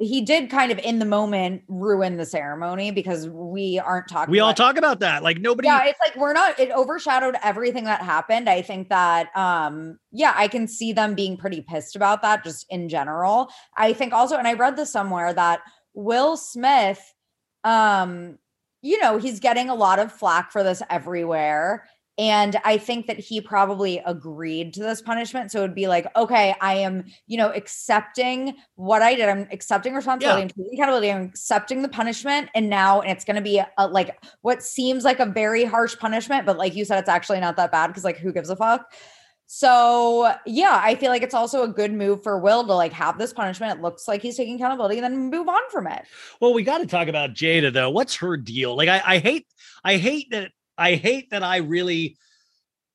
he did kind of in the moment ruin the ceremony because we aren't talking. we all talk about that. Like nobody, yeah it's like we're not it overshadowed everything that happened i think that um yeah i can see them being pretty pissed about that just in general i think also and i read this somewhere that will smith um you know he's getting a lot of flack for this everywhere and i think that he probably agreed to this punishment. So it would be like okay i am you know accepting what i did. I'm accepting responsibility Yeah. and taking accountability. I'm accepting the punishment. And now and it's going to be a, like what seems like a very harsh punishment but like you said it's actually not that bad because like who gives a fuck? So yeah i feel like it's also a good move for will to like have this punishment. It looks like he's taking accountability and then move on from it. Well, we got to talk about Jada though. What's her deal? Like, I, I hate, I hate that, I hate that I really,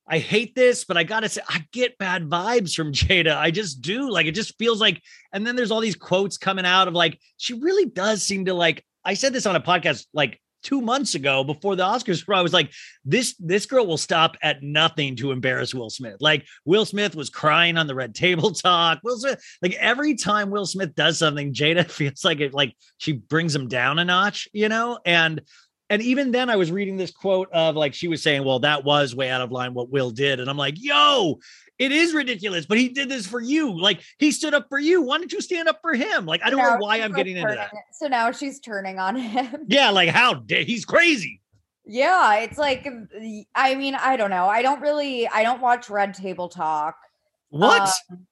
I hate this, but I gotta say, I get bad vibes from Jada. I just do. Like, it just feels like, and then there's all these quotes coming out of like, she really does seem to like. I said this on a podcast like two months ago before the Oscars, where I was like, this this girl will stop at nothing to embarrass Will Smith. Like Will Smith was crying on the red table talk. Will Smith, like every time Will Smith does something, Jada feels like it like she brings him down a notch, you know? And and even then I was reading this quote of like she was saying, Well, that was way out of line what Will did. And I'm like, yo, it is ridiculous, but he did this for you. Like he stood up for you. Why don't you stand up for him? Like, I don't know why I'm like, getting into that. so now she's turning on him Yeah, like how dare he's crazy. Yeah, it's like I mean, I don't know. I don't really I don't watch Red Table Talk. What? Um,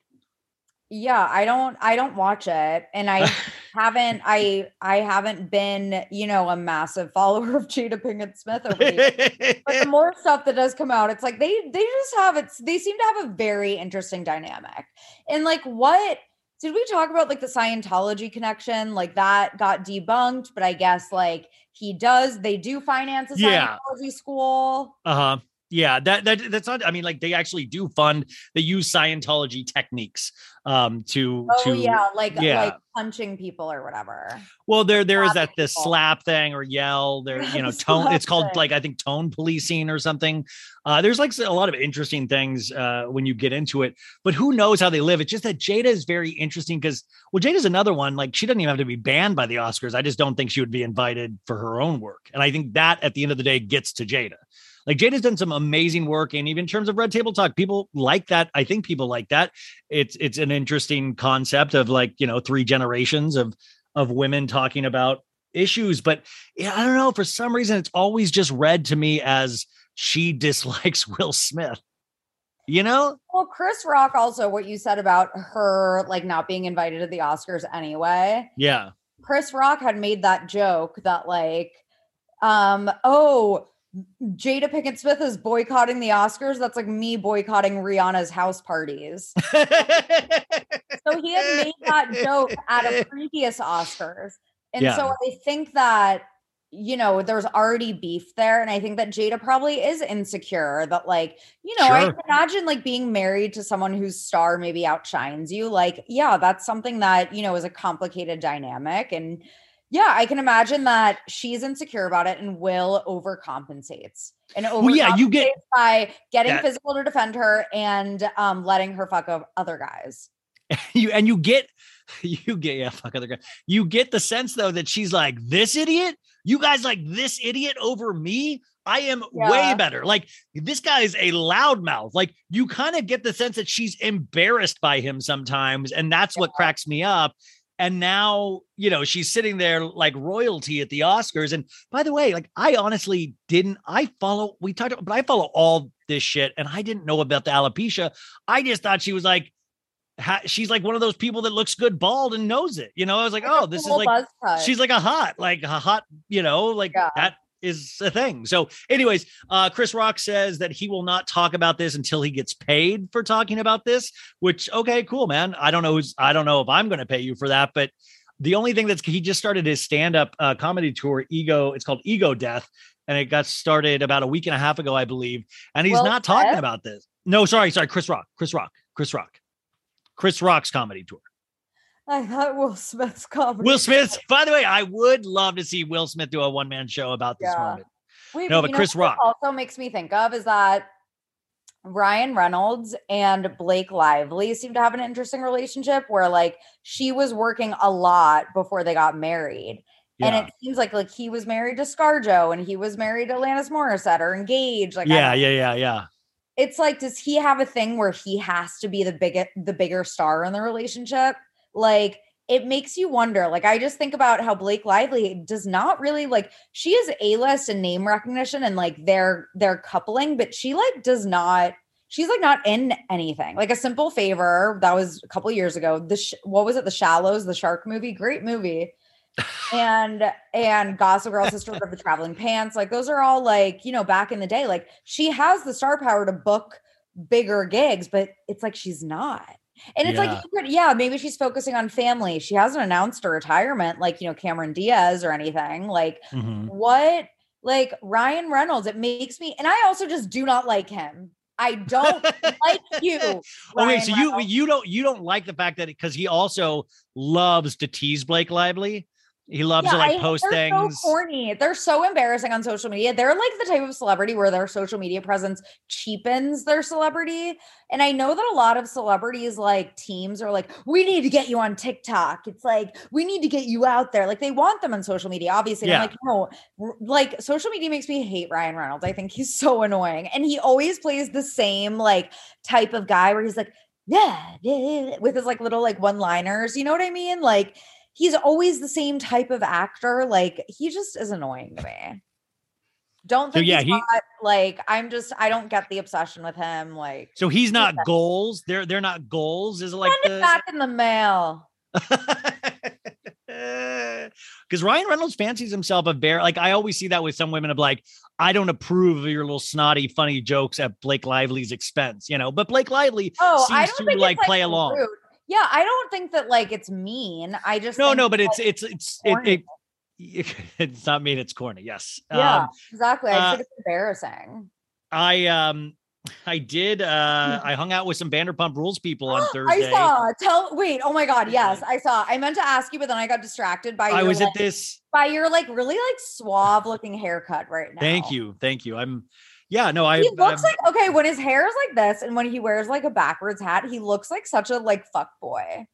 yeah, I don't I don't watch it and I haven't I I haven't been, you know, a massive follower of Jada Pinkett Smith over the years. But the more stuff that does come out, it's like they they just have it they seem to have a very interesting dynamic. And like what did we talk about like the Scientology connection? Like that got debunked, but I guess like he does they do finance a Yeah. Scientology school. Uh-huh. Yeah, that that that's not I mean like they actually do fund they use Scientology techniques um to Oh to yeah, like yeah. like punching people or whatever. well there there is that people. slap thing or yell there you know tone it's called like I think tone policing or something. Uh there's like a lot of interesting things uh when you get into it, but who knows how they live. It's just that Jada is very interesting because well Jada's another one like she doesn't even have to be banned by the Oscars. I just don't think she would be invited for her own work. And I think that at the end of the day gets to Jada. Like Jade has done some amazing work, and even in terms of Red Table Talk, people like that. I think people like that. It's it's an interesting concept of like you know three generations of of women talking about issues. But yeah, I don't know. For some reason, it's always just read to me as she dislikes Will Smith. You know? Well, Chris Rock also what you said about her like not being invited to the Oscars anyway. Yeah. Chris Rock had made that joke that like, um, oh, Jada Pinkett Smith is boycotting the Oscars. That's like me boycotting Rihanna's house parties. So he had made that joke at a previous Oscars. And Yeah. so I think that, you know, there's already beef there. And I think that Jada probably is insecure that, like, you know, I Sure. can imagine like being married to someone whose star maybe outshines you. Like, yeah, that's something that, you know, is a complicated dynamic. And yeah, I can imagine that she's insecure about it and will overcompensates. And overcompensates Well, yeah, you get- by getting Yeah. physical to defend her and um, letting her fuck up other guys. you and you get you get yeah fuck other guy you get the sense though that she's like this idiot you guys like this idiot over me i am way better like this guy is a loudmouth like you kind of get the sense that she's embarrassed by him sometimes and that's what cracks me up and now you know she's sitting there like royalty at the oscars and by the way like i honestly didn't i follow we talked about but i follow all this shit and i didn't know about the alopecia i just thought she was like ha- she's like one of those people that looks good bald and knows it. You know, I was like, oh, this is like she's like a hot, like a hot, you know, like Yeah. that is a thing. So, anyways, uh, Chris Rock says that he will not talk about this until he gets paid for talking about this. Which, okay, cool, man. I don't know who's, I don't know if I'm going to pay you for that, but the only thing that's he just started his stand-up uh, comedy tour, Ego. It's called Ego Death, and it got started about a week and a half ago, I believe. And he's Will not talking about this. No, sorry, sorry, Chris Rock, Chris Rock, Chris Rock. Chris Rock's comedy tour. I thought Will Smith's comedy. Will Smith. By the way, I would love to see Will Smith do a one man show about this Yeah. moment. Wait, No, but Chris Rock. also makes me think of is that Ryan Reynolds and Blake Lively seem to have an interesting relationship where like she was working a lot before they got married. And it seems like like he was married to ScarJo and he was married to Alanis Morissette or engaged. Like yeah, yeah, yeah, yeah. it's like does he have a thing where he has to be the big the bigger star in the relationship like it makes you wonder like i just think about how blake lively does not really like she is a-list and name recognition and like their their coupling but she like does not she's like not in anything like a simple favor that was a couple years ago the sh- what was it the shallows the shark movie great movie and and Gossip Girl, Sister of the Traveling Pants, like those are all like you know back in the day. Like she has the star power to book bigger gigs, but it's like she's not. And it's Yeah. like, yeah, maybe she's focusing on family. She hasn't announced her retirement, like you know Cameron Diaz or anything. Like Mhm. what? Like Ryan Reynolds, it makes me, and I also just do not like him. I don't like you. Okay, Ryan so you you don't you don't like the fact that because he also loves to tease Blake Lively. He loves to like I- post they're things. So corny. They're so embarrassing on social media. They're like the type of celebrity where their social media presence cheapens their celebrity. And I know that a lot of celebrities, like teams, are like, we need to get you on TikTok. It's like we need to get you out there. Like they want them on social media, obviously. And I'm like, no, like social media makes me hate Ryan Reynolds. I think he's so annoying, and he always plays the same like type of guy where he's like, yeah, yeah, yeah," with his like little like one liners. You know what I mean? Like he's always the same type of actor. Like he just is annoying to me. Don't So, think yeah, he's he- like I'm just I don't get the obsession with him. Like so he's not Yeah. goals. They're they're not goals. Is it like send it the back in the mail. because Ryan Reynolds fancies himself a bear. Like I always see that with some women of like, I don't approve of your little snotty, funny jokes at Blake Lively's expense, you know. But Blake Lively Oh, seems to like it's, play along. rude. Yeah, I don't think that like it's mean. I just No, no, but it's it's it's it, it, it's not mean. It's corny. Yes. yeah, Um, exactly. I uh, think it's embarrassing. I um I did uh I hung out with some Vanderpump Rules people on Thursday. I saw. Tell wait. Oh my god. Yes, I saw. I meant to ask you, but then I got distracted by. I your, was at this. by your like really like suave looking haircut right now. Thank you, thank you. I'm. Yeah, no, I. He looks I'm- like okay when his hair is like this and when he wears like a backwards hat, he looks like such a like fuck boy.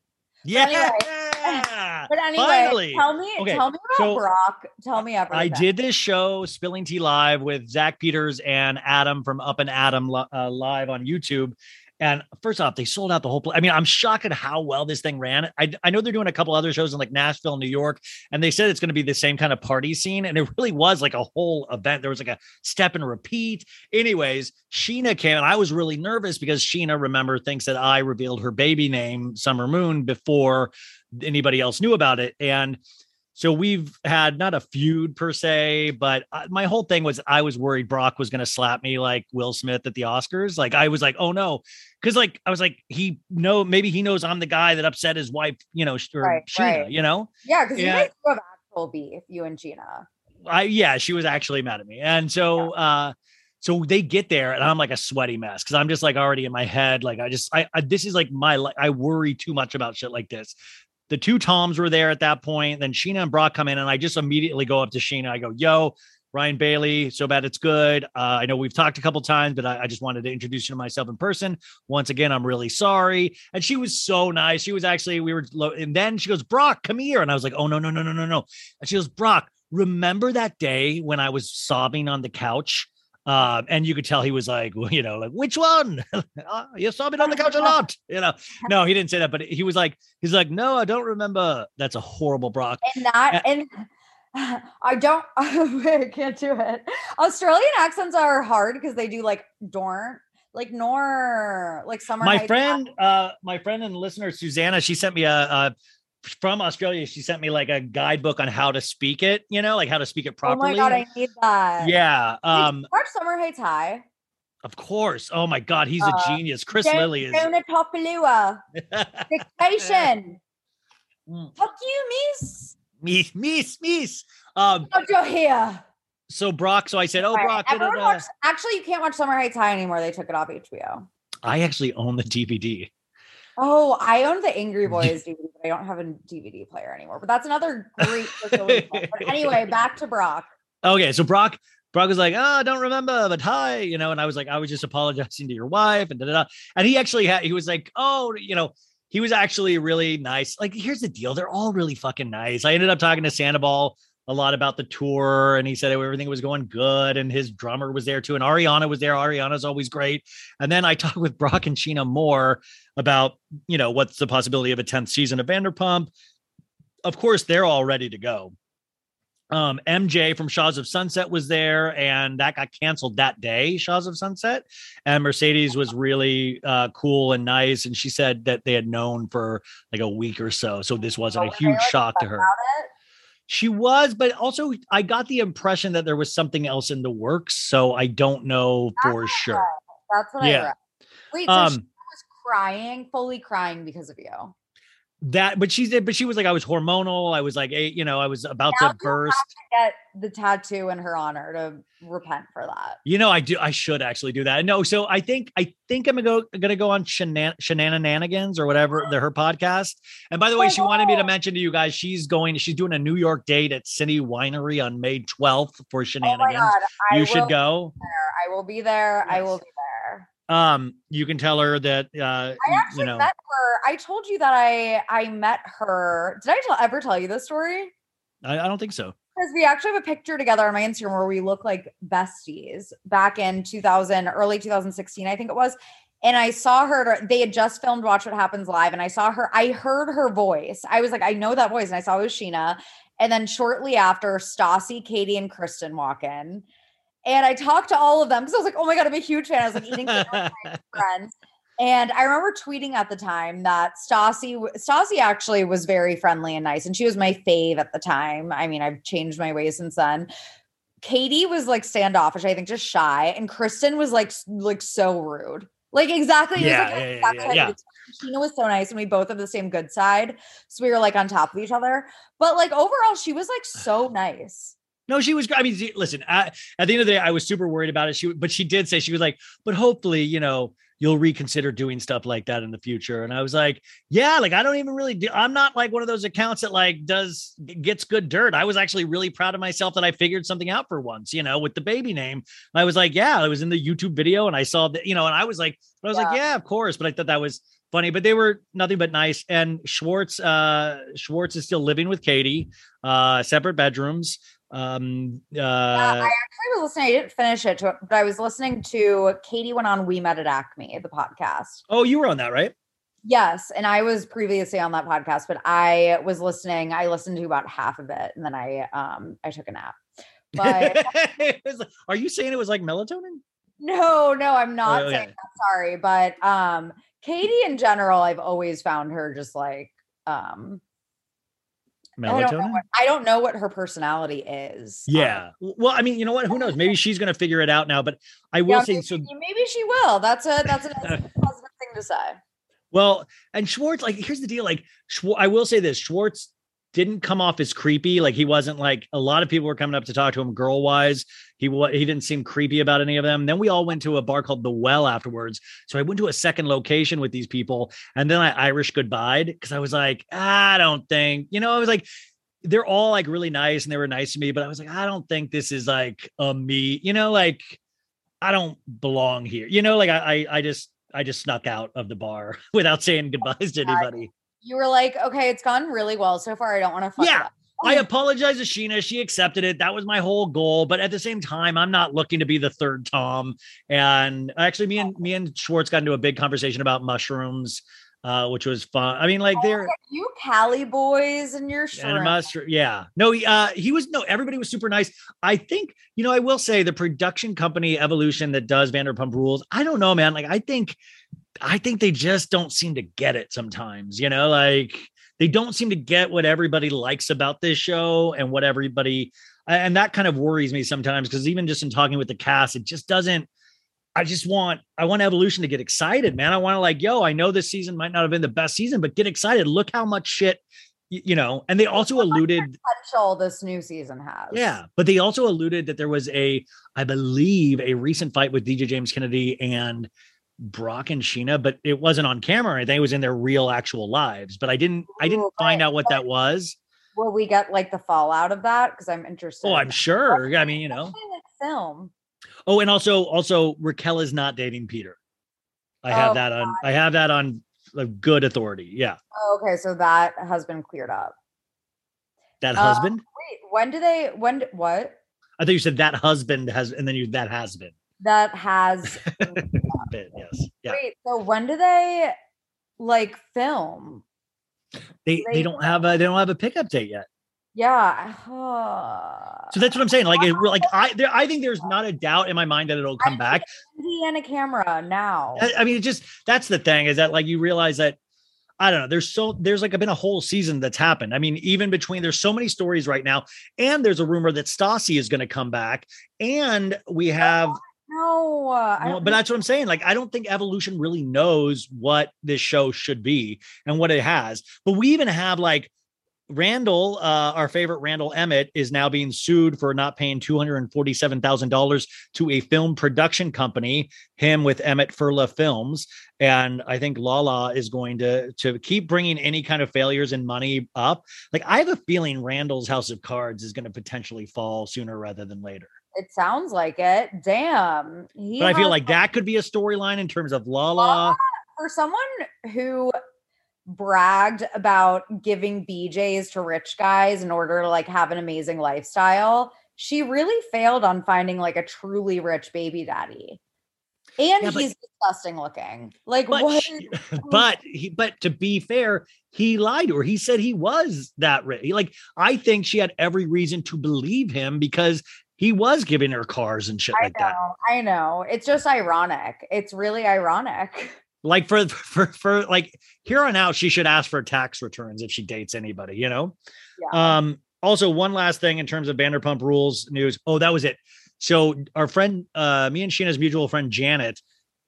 yeah. But anyway, Finally. tell me, Okay, tell me about so Brock. Tell me everything. I did this show, Spilling Tea Live, with Zach Peters and Adam from Up and Adam uh, live on YouTube. And first off, they sold out the whole place. I mean, I'm shocked at how well this thing ran. I, I know they're doing a couple other shows in like Nashville, New York, and they said it's going to be the same kind of party scene. And it really was like a whole event. There was like a step and repeat. Anyways, Scheana came, and I was really nervous because Scheana, remember, thinks that I revealed her baby name, Summer Moon, before anybody else knew about it. And so we've had not a feud per se, but uh, my whole thing was I was worried Brock was going to slap me like Will Smith at the Oscars. Like I was like, oh no, because like I was like, he know maybe he knows I'm the guy that upset his wife, you know, or Right, Scheana, right. you know. Yeah, because you Yeah. guys do have actual beef, you and Gina. I yeah, she was actually mad at me, and so uh, so they get there, and I'm like a sweaty mess because I'm just like already in my head, like I just I, I this is like my I worry too much about shit like this. The two Toms were there at that point. Then Scheana and Brock come in, and I just immediately go up to Scheana. I go, "Yo, Ryan Bailey, so bad it's good. Uh, I know we've talked a couple times, but I, I just wanted to introduce you to myself in person. Once again, I'm really sorry." And she was so nice. She was actually we were, low, and then she goes, "Brock, come here," and I was like, "Oh no, no, no, no, no, no!" And she goes, "Brock, remember that day when I was sobbing on the couch?" Um, and you could tell he was like, well, you know, like which one? "Ah, you me on the couch a lot, you know. No, he didn't say that, but he was like, he's like, no, I don't remember. That's a horrible Brock. And that and I don't I can't do it. Australian accents are hard because they do like dorn, like nor, like summer. my friend, uh, my friend and listener Susanna, she sent me a, a from Australia. She sent me like a guidebook on how to speak it. You know, like how to speak it properly. Oh my god, I need that. yeah. Um. watch Summer Heights High. Of course. Oh my God, he's a Uh, genius. Chris Don- Lilley is. Jonah Takalua. Dictation. Mm. Fuck you, miss. Mees, mees, mees. Um. Out here. So Brock. So I said, "Oh, Right, Brock." Everyone da-da-da. actually, you can't watch Summer Heights High anymore. They took it off HBO. I actually own the DVD. Oh, I own the Angry Boys DVD, but I don't have a DVD player anymore. But that's another great. but anyway, back to Brock. Okay, so Brock Brock was like, "Oh, I don't remember, but hi," you know, and I was like, "I was just apologizing to your wife," and da da da. And he actually had, he was like, "Oh, you know." He was actually really nice. Like, here's the deal: they're all really fucking nice. I ended up talking to Sandoval a lot about the tour, and he said everything was going good, and his drummer was there too, and Ariana was there. Ariana's always great. And then I talked with Brock and Scheana more about, you know, what's the possibility of a tenth season of Vanderpump. Of course, they're all ready to go um MJ from Shahs of Sunset was there and that got canceled that day Shahs of Sunset and Mercedes was really uh cool and nice and she said that they had known for like a week or so so this wasn't Oh, a huge shock to her? She was but also I got the impression that there was something else in the works so I don't know for sure That's what I Yeah. read. Wait, so um she was crying, fully crying because of you. That but she did but she was like I was hormonal I was like you know I was about Now to burst Get the tattoo in her honor to repent for that. You know, I do. I should actually do that. No, so I think I think I'm gonna go gonna go on Shenan Scheananigans or whatever uh-huh. the her podcast. And by the way, Oh, she wanted me to mention to you guys she's going. She's doing a New York date at City Winery on May 12th for Oh Scheananigans. I you should go. there. I will be there. I will be there. Um, you can tell her that uh, I you actually know. met her. I told you that I I met her. Did I tell, ever tell you this story? I, I don't think so. Because we actually have a picture together on my Instagram where we look like besties back in 2000, early 2016, I think it was. And I saw her, they had just filmed Watch What Happens Live, and I saw her, I heard her voice. I was like, I know that voice. And I saw it was Scheana. And then shortly after, Stassi, Katie, and Kristen walk in. And I talked to all of them because I was like, oh my God, I'm a huge fan. I was like eating with my friends. And I remember tweeting at the time that Stassi, Stassi actually was very friendly and nice, and she was my fave at the time. I mean, I've changed my ways since then. Katie was like standoffish, I think, just shy, and Kristen was like like so rude, like exactly. it was, Yeah, like, yeah, yeah, exactly yeah, yeah. Scheana was so nice, and we both have the same good side, so we were like on top of each other. But like overall, she was like so nice. No, she was. I mean, listen. I, at the end of the day, I was super worried about it. She, but she did say she was like, but hopefully, you know, you'll reconsider doing stuff like that in the future. And I was like, yeah, like I don't even really. Do, I'm not like one of those accounts that like does gets good dirt. I was actually really proud of myself that I figured something out for once. You know, with the baby name, I was like, yeah, I was in the YouTube video and I saw that. You know, and I was like, I was like, yeah, of course. But I thought that was funny, but they were nothing but nice. And Schwartz, uh, Schwartz is still living with Katie, uh, separate bedrooms. Um, uh, I actually was listening. I didn't finish it, but I was listening to Katie went on We Met at Acme, the podcast. oh, you were on that, right? Yes, and I was previously on that podcast, but I was listening. I listened to about half of it, and then I um I took a nap. But like- are you saying it was like melatonin? no, no, I'm not Oh, saying okay. that. Sorry, but um Katie in general, I've always found her just like um I don't, know Melatonin? what, I don't know what her personality is. Um, Yeah. Well, I mean, you know what? Who knows? Maybe she's going to figure it out now. But I will yeah, say maybe, so. maybe she will. That's a that's a positive thing to say. Well, and Schwartz, like, here's the deal. Like, Schwar- I will say this: Schwartz didn't come off as creepy. Like, he wasn't like a lot of people were coming up to talk to him girl wise. He he didn't seem creepy about any of them. Then we all went to a bar called the Well afterwards. So I went to a second location with these people, and then I Irish goodbye because I was like, I don't think, you know, I was like. They're all like really nice and they were nice to me, but I was like, I don't think this is like a me, you know, like I don't belong here. You know, like I I, I just I just snuck out of the bar without saying goodbyes to anybody. You were like, okay, it's gone really well so far. I don't want to fuck Yeah. up. I apologize to Scheana. She accepted it. That was my whole goal. But at the same time, I'm not looking to be the third Tom. And actually, me and me and Schwartz got into a big conversation about mushrooms, uh, which was fun. I mean, like they're You Cali boys and your and a mushroom. Yeah. No, he, uh, he was no, everybody was super nice. I think, you know, I will say the production company Evolution that does Vanderpump Rules, I don't know, man. Like, I think, I think they just don't seem to get it sometimes, you know, like they don't seem to get what everybody likes about this show and what everybody, and that kind of worries me sometimes because even just in talking with the cast, it just doesn't. I just want I want evolution to get excited, man. I want to like, yo, I know this season might not have been the best season, but get excited. Look how much shit, you know. And they also alluded, potential this new season has. yeah, but they also alluded that there was a, I believe, a recent fight with DJ James Kennedy and Brock and Scheana, but it wasn't on camera. I think it was in their real actual lives. But I didn't, I didn't Ooh, find right, out what that was. Well, we got like the fallout of that? Because I'm interested. Oh, I'm sure. I mean, you know. Film. Oh, and also, also Raquel is not dating Peter. I have Oh, that on. I have that on a good authority. Yeah, Oh, okay, so that has been cleared up. that Uh, husband. Wait, when do they? When? What? I thought you said that husband has, and then you that has been. That has. Been, yes, yeah. Wait, so when do they like film? They they they- don't have a they don't have a pickup date yet. Yeah. So that's what I'm saying. Like, it, like I there, I think there's not a doubt in my mind that it'll come back. He and a camera now. I, I mean, it just that's the thing is that like you realize that I don't know. There's so there's like been a whole season that's happened. I mean, even between there's so many stories right now, and there's a rumor that Stassi is going to come back, and we have. No, uh, I but that's what I'm saying. Like, I don't think evolution really knows what this show should be and what it has. But we even have like Randall, uh, our favorite Randall Emmett, is now being sued for not paying two hundred and forty-seven thousand dollars to a film production company. Him with Emmett Furla Films, and I think Lala is going to to keep bringing any kind of failures and money up. Like, I have a feeling Randall's House of Cards is going to potentially fall sooner rather than later. It sounds like it. Damn. He But I feel like that could be a storyline in terms of Lala. for someone who bragged about giving BJs to rich guys in order to like have an amazing lifestyle, she really failed on finding like a truly rich baby daddy. And Yeah, but- he's disgusting looking. Like But what? she- but he but to be fair, he lied to her. He said he was that rich. Like I think she had every reason to believe him because he was giving her cars and shit I like know, that. I know. It's just ironic. It's really ironic. Like for for for like here on out, she should ask for tax returns if she dates anybody, you know? Yeah. Um, also, one last thing in terms of Vanderpump Rules news. Oh, that was it. So our friend, uh, me and Scheana's mutual friend Janet,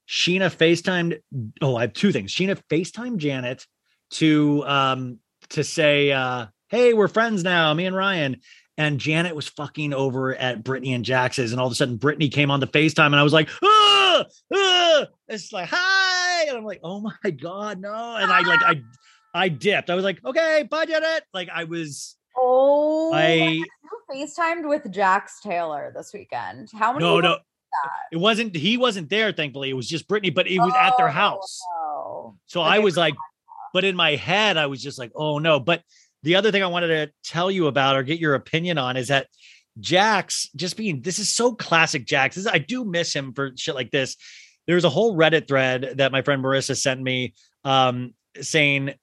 Scheana FaceTimed. Oh, I have two things. Scheana FaceTimed Janet to um to say, uh, hey, we're friends now, me and Ryan. And Janet was fucking over at Brittany and Jax's, and all of a sudden Brittany came on the FaceTime, and I was like, ah, ah. it's like, hi. And I'm like, oh my God, no. And I like I I dipped. I was like, okay, bye, Janet. Like I was Oh, I FaceTimed with Jax Taylor this weekend. How many? no no. It wasn't he wasn't there, thankfully. It was just Brittany, but it was at their Oh, house. no. So I was like, but in my head, I was just like, oh no. But the other thing I wanted to tell you about or get your opinion on is that Jax just being this is so classic Jax. This, I do miss him for shit like this. There's a whole Reddit thread that my friend Marissa sent me um, saying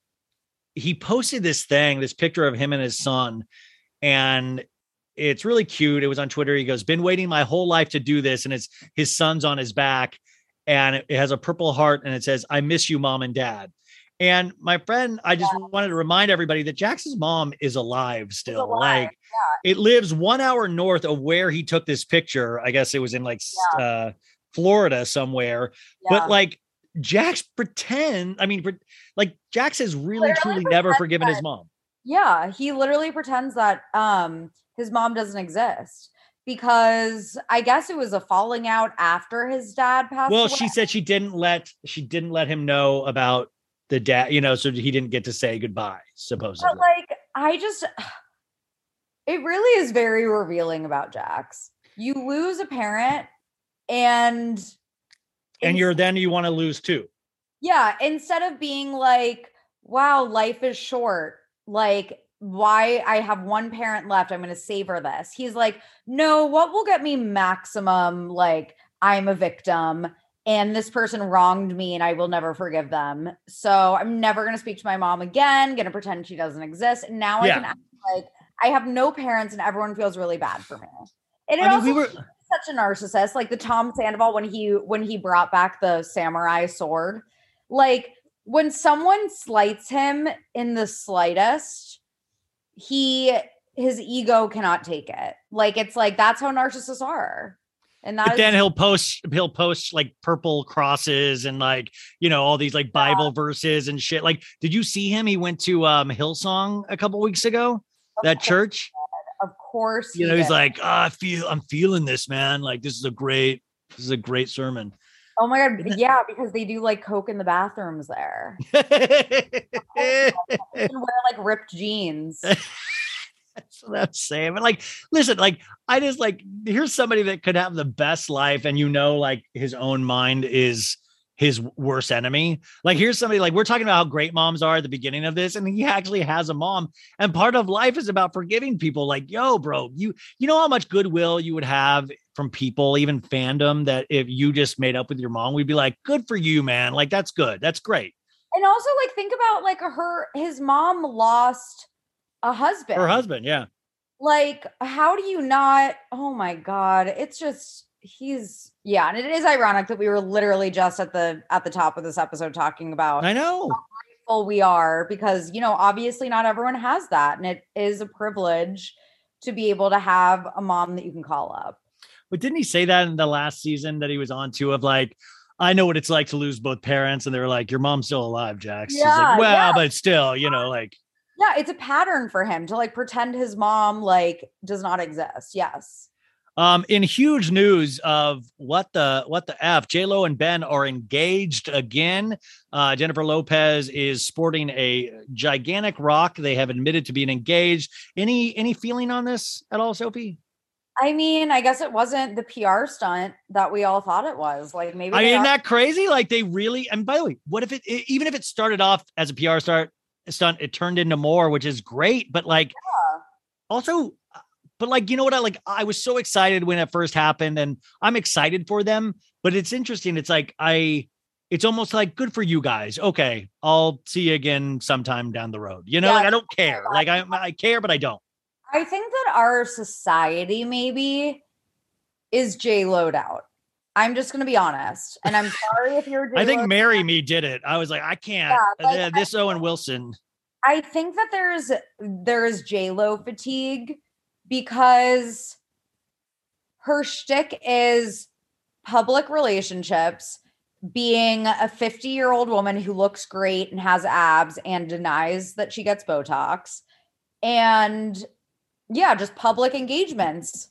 he posted this thing, this picture of him and his son, and it's really cute. It was on Twitter. He goes, "Been waiting my whole life to do this," and it's his son's on his back, and it has a purple heart, and it says, "I miss you, mom and dad." And my friend, I just wanted to remind everybody that Jackson's mom is alive still. alive, Like it lives one hour north of where he took this picture. I guess it was in like s- uh, Florida somewhere. Yeah. But like Jax pretend, I mean, like Jax has really Literally truly never forgiven his mom. Yeah, he literally pretends that um his mom doesn't exist because I guess it was a falling out after his dad passed Well, away. she said she didn't let she didn't let him know about the dad, you know, so he didn't get to say goodbye, supposedly. but like I just it really is very revealing about Jax. You lose a parent and and you're then you want to lose too. Yeah, instead of being like, wow, life is short, like, why I have one parent left, I'm going to savor this. He's like, no, what will get me maximum, like, I'm a victim and this person wronged me and I will never forgive them. So I'm never going to speak to my mom again, going to pretend she doesn't exist. And now I can act like I have no parents and everyone feels really bad for me. And it I mean, also we were such a narcissist like the tom sandoval when he when he brought back the samurai sword like when someone slights him in the slightest he his ego cannot take it like it's like that's how narcissists are and that but then he'll post he'll post like purple crosses and like you know all these like bible verses and shit. Like did you see him? He went to um hillsong a couple weeks ago that church? of course you know he's like oh, i feel i'm feeling this man. Like this is a great this is a great sermon. Oh my god yeah because they do like coke in the bathrooms there. And wear like ripped jeans That's what I'm saying. But like, listen, like, I just like here's somebody that could have the best life, and you know, like his own mind is his worst enemy. Like, here's somebody like we're talking about how great moms are at the beginning of this, and he actually has a mom. And part of life is about forgiving people. Like, yo, bro, you you know how much goodwill you would have from people, even fandom, that if you just made up with your mom, we'd be like, good for you, man. Like, that's good. That's great. and also like think about like her his mom lost a husband Her husband, yeah. like how do you not oh my god it's just he's yeah and it is ironic that we were literally just at the at the top of this episode talking about I know. grateful we are because you know obviously not everyone has that and it is a privilege to be able to have a mom that you can call up But didn't he say that in the last season that he was on to of like, I know what it's like to lose both parents, and they were like, Your mom's still alive, Jax. Yeah, like, Well, yeah. but still, you know, like yeah it's a pattern for him to like pretend his mom like does not exist yes um in huge news of what the what the F, J Lo and Ben are engaged again. Uh Jennifer Lopez is sporting a gigantic rock. They have admitted to being engaged. Any any feeling on this at all, Sophie? I mean, I guess it wasn't the PR stunt that we all thought it was. Like maybe I mean, isn't are- that crazy? Like they really. And by the way, what if it even if it started off as a PR start stunt, it turned into more, which is great. But like, also, uh, but like, you know what? I like. I was so excited when it first happened, and I'm excited for them. But it's interesting. It's like I. It's almost like good for you guys. Okay, I'll see you again sometime down the road. You know, Yeah. like I don't care. Like I, I care, but I don't. I think that our society maybe is J load out. I'm just gonna be honest, and I'm sorry if you're. I think marry me did it. I was like, I can't. Yeah, like, uh, this Owen Wilson. I think that there's there is J Lo fatigue because her shtick is public relationships, being a 50 year old woman who looks great and has abs and denies that she gets Botox, and yeah, just public engagements.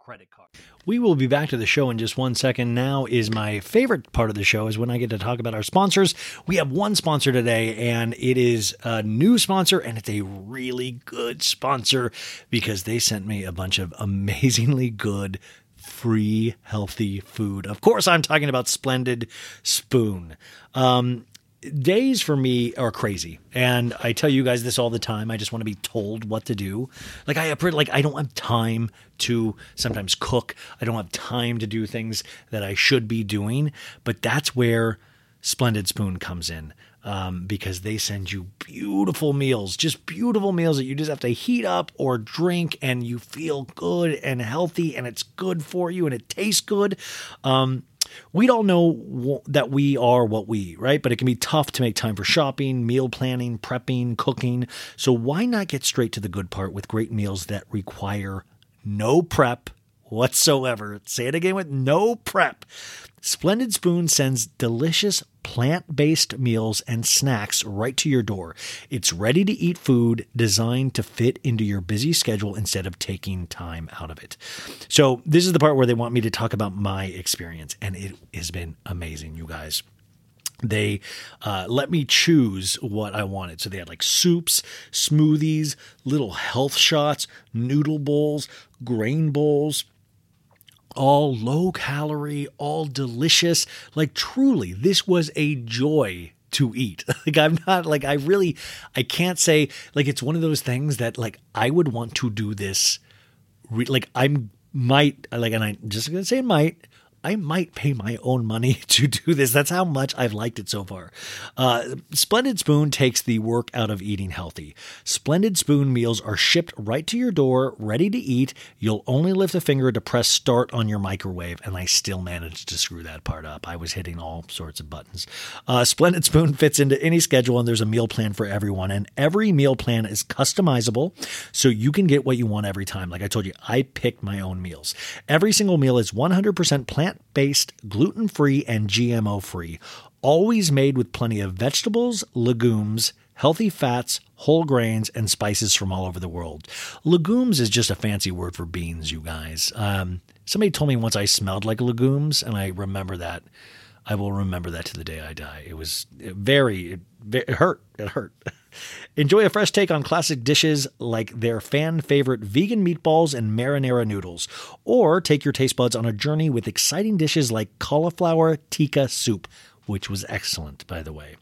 credit card. We will be back to the show in just one second. Now is my favorite part of the show is when I get to talk about our sponsors. We have one sponsor today, and it is a new sponsor, and it's a really good sponsor because they sent me a bunch of amazingly good free healthy food. Of course, I'm talking about Splendid Spoon. Um, days for me are crazy. And i tell you guys this all the time. I just want to be told what to do. Like i like i don't have time to sometimes cook. I don't have time to do things that i should be doing. But that's where splendid spoon comes in um, because they send you beautiful meals just beautiful meals that you just have to heat up or drink and you feel good and healthy and it's good for you and it tastes good. Um, we all know that we are what we eat, right? But it can be tough to make time for shopping, meal planning, prepping, cooking. So why not get straight to the good part with great meals that require no prep whatsoever? Say it again with no prep. Splendid Spoon sends delicious plant based meals and snacks right to your door. It's ready to eat food designed to fit into your busy schedule instead of taking time out of it. So, this is the part where they want me to talk about my experience, and it has been amazing, you guys they uh, let me choose what I wanted. So they had like soups, smoothies, little health shots, noodle bowls, grain bowls, all low calorie, all delicious. Like truly, this was a joy to eat. Like I'm not like I really I can't say like it's one of those things that like I would want to do this re- like I'm might like and I just going to say might I might pay my own money to do this. That's how much I've liked it so far. Uh, Splendid Spoon takes the work out of eating healthy. Splendid Spoon meals are shipped right to your door, ready to eat. You'll only lift a finger to press start on your microwave, and I still managed to screw that part up. I was hitting all sorts of buttons. Uh, Splendid Spoon fits into any schedule, and there's a meal plan for everyone. And every meal plan is customizable, so you can get what you want every time. Like I told you, I picked my own meals. Every single meal is 100% plant based, gluten free, and GMO free. Always made with plenty of vegetables, legumes, healthy fats, whole grains, and spices from all over the world. Legumes is just a fancy word for beans, you guys. Um, somebody told me once I smelled like legumes, and I remember that. I will remember that to the day I die. It was very, it, it hurt. It hurt. Enjoy a fresh take on classic dishes like their fan favorite vegan meatballs and marinara noodles, or take your taste buds on a journey with exciting dishes like cauliflower tikka soup, which was excellent, by the way.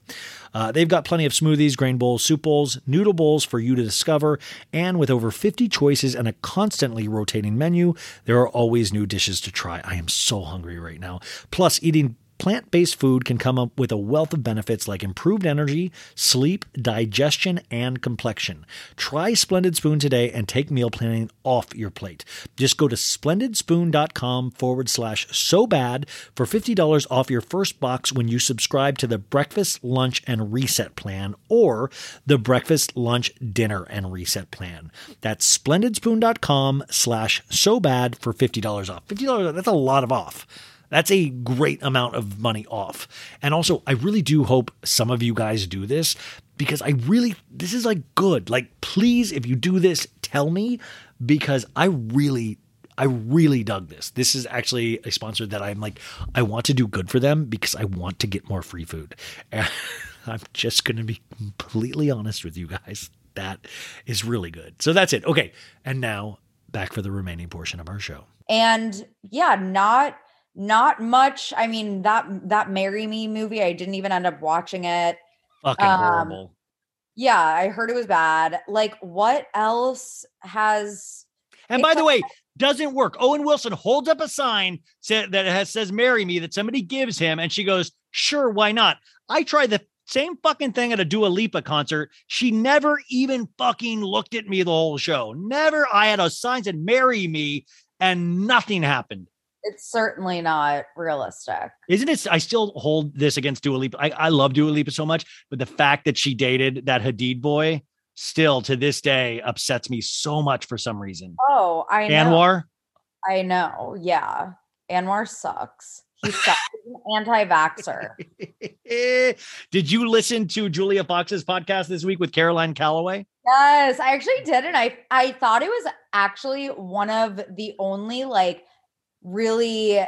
Uh, they've got plenty of smoothies, grain bowls, soup bowls, noodle bowls for you to discover, and with over 50 choices and a constantly rotating menu, there are always new dishes to try. I am so hungry right now. Plus, eating plant based food can come up with a wealth of benefits like improved energy, sleep, digestion, and complexion. Try Splendid Spoon today and take meal planning off your plate. Just go to splendidspoon.com forward slash so bad for $50 off your first box when you subscribe to the breakfast, lunch, and reset plan or the breakfast, lunch, dinner, and reset plan. That's splendidspoon.com slash so bad for $50 off. $50, that's a lot of off. That's a great amount of money off. And also, I really do hope some of you guys do this because I really, this is like good. Like, please, if you do this, tell me because I really, I really dug this. This is actually a sponsor that I'm like, I want to do good for them because I want to get more free food. And I'm just going to be completely honest with you guys. That is really good. So that's it. Okay. And now back for the remaining portion of our show. and yeah not not much i mean that that marry me movie i didn't even end up watching it Fucking Um, horrible. yeah i heard it was bad like what else has And by the way, doesn't work. Owen Wilson holds up a sign that has says "Marry Me" that somebody gives him, and she goes, "Sure, why not?" I tried the same fucking thing at a Dua Lipa concert. She never even fucking looked at me the whole show. Never. I had a sign said "Marry Me," and nothing happened. It's certainly not realistic Isn't it? I still hold this against Dua Lipa. I, I love Dua Lipa so much, but the fact that she dated that Hadid boy still to this day upsets me so much for some reason. oh i know Anwar. i know yeah anwar sucks he sucks He's an anti-vaxxer Did you listen to Julia Fox's podcast this week with Caroline Calloway? Yes, I actually did, and I I thought it was actually one of the only like really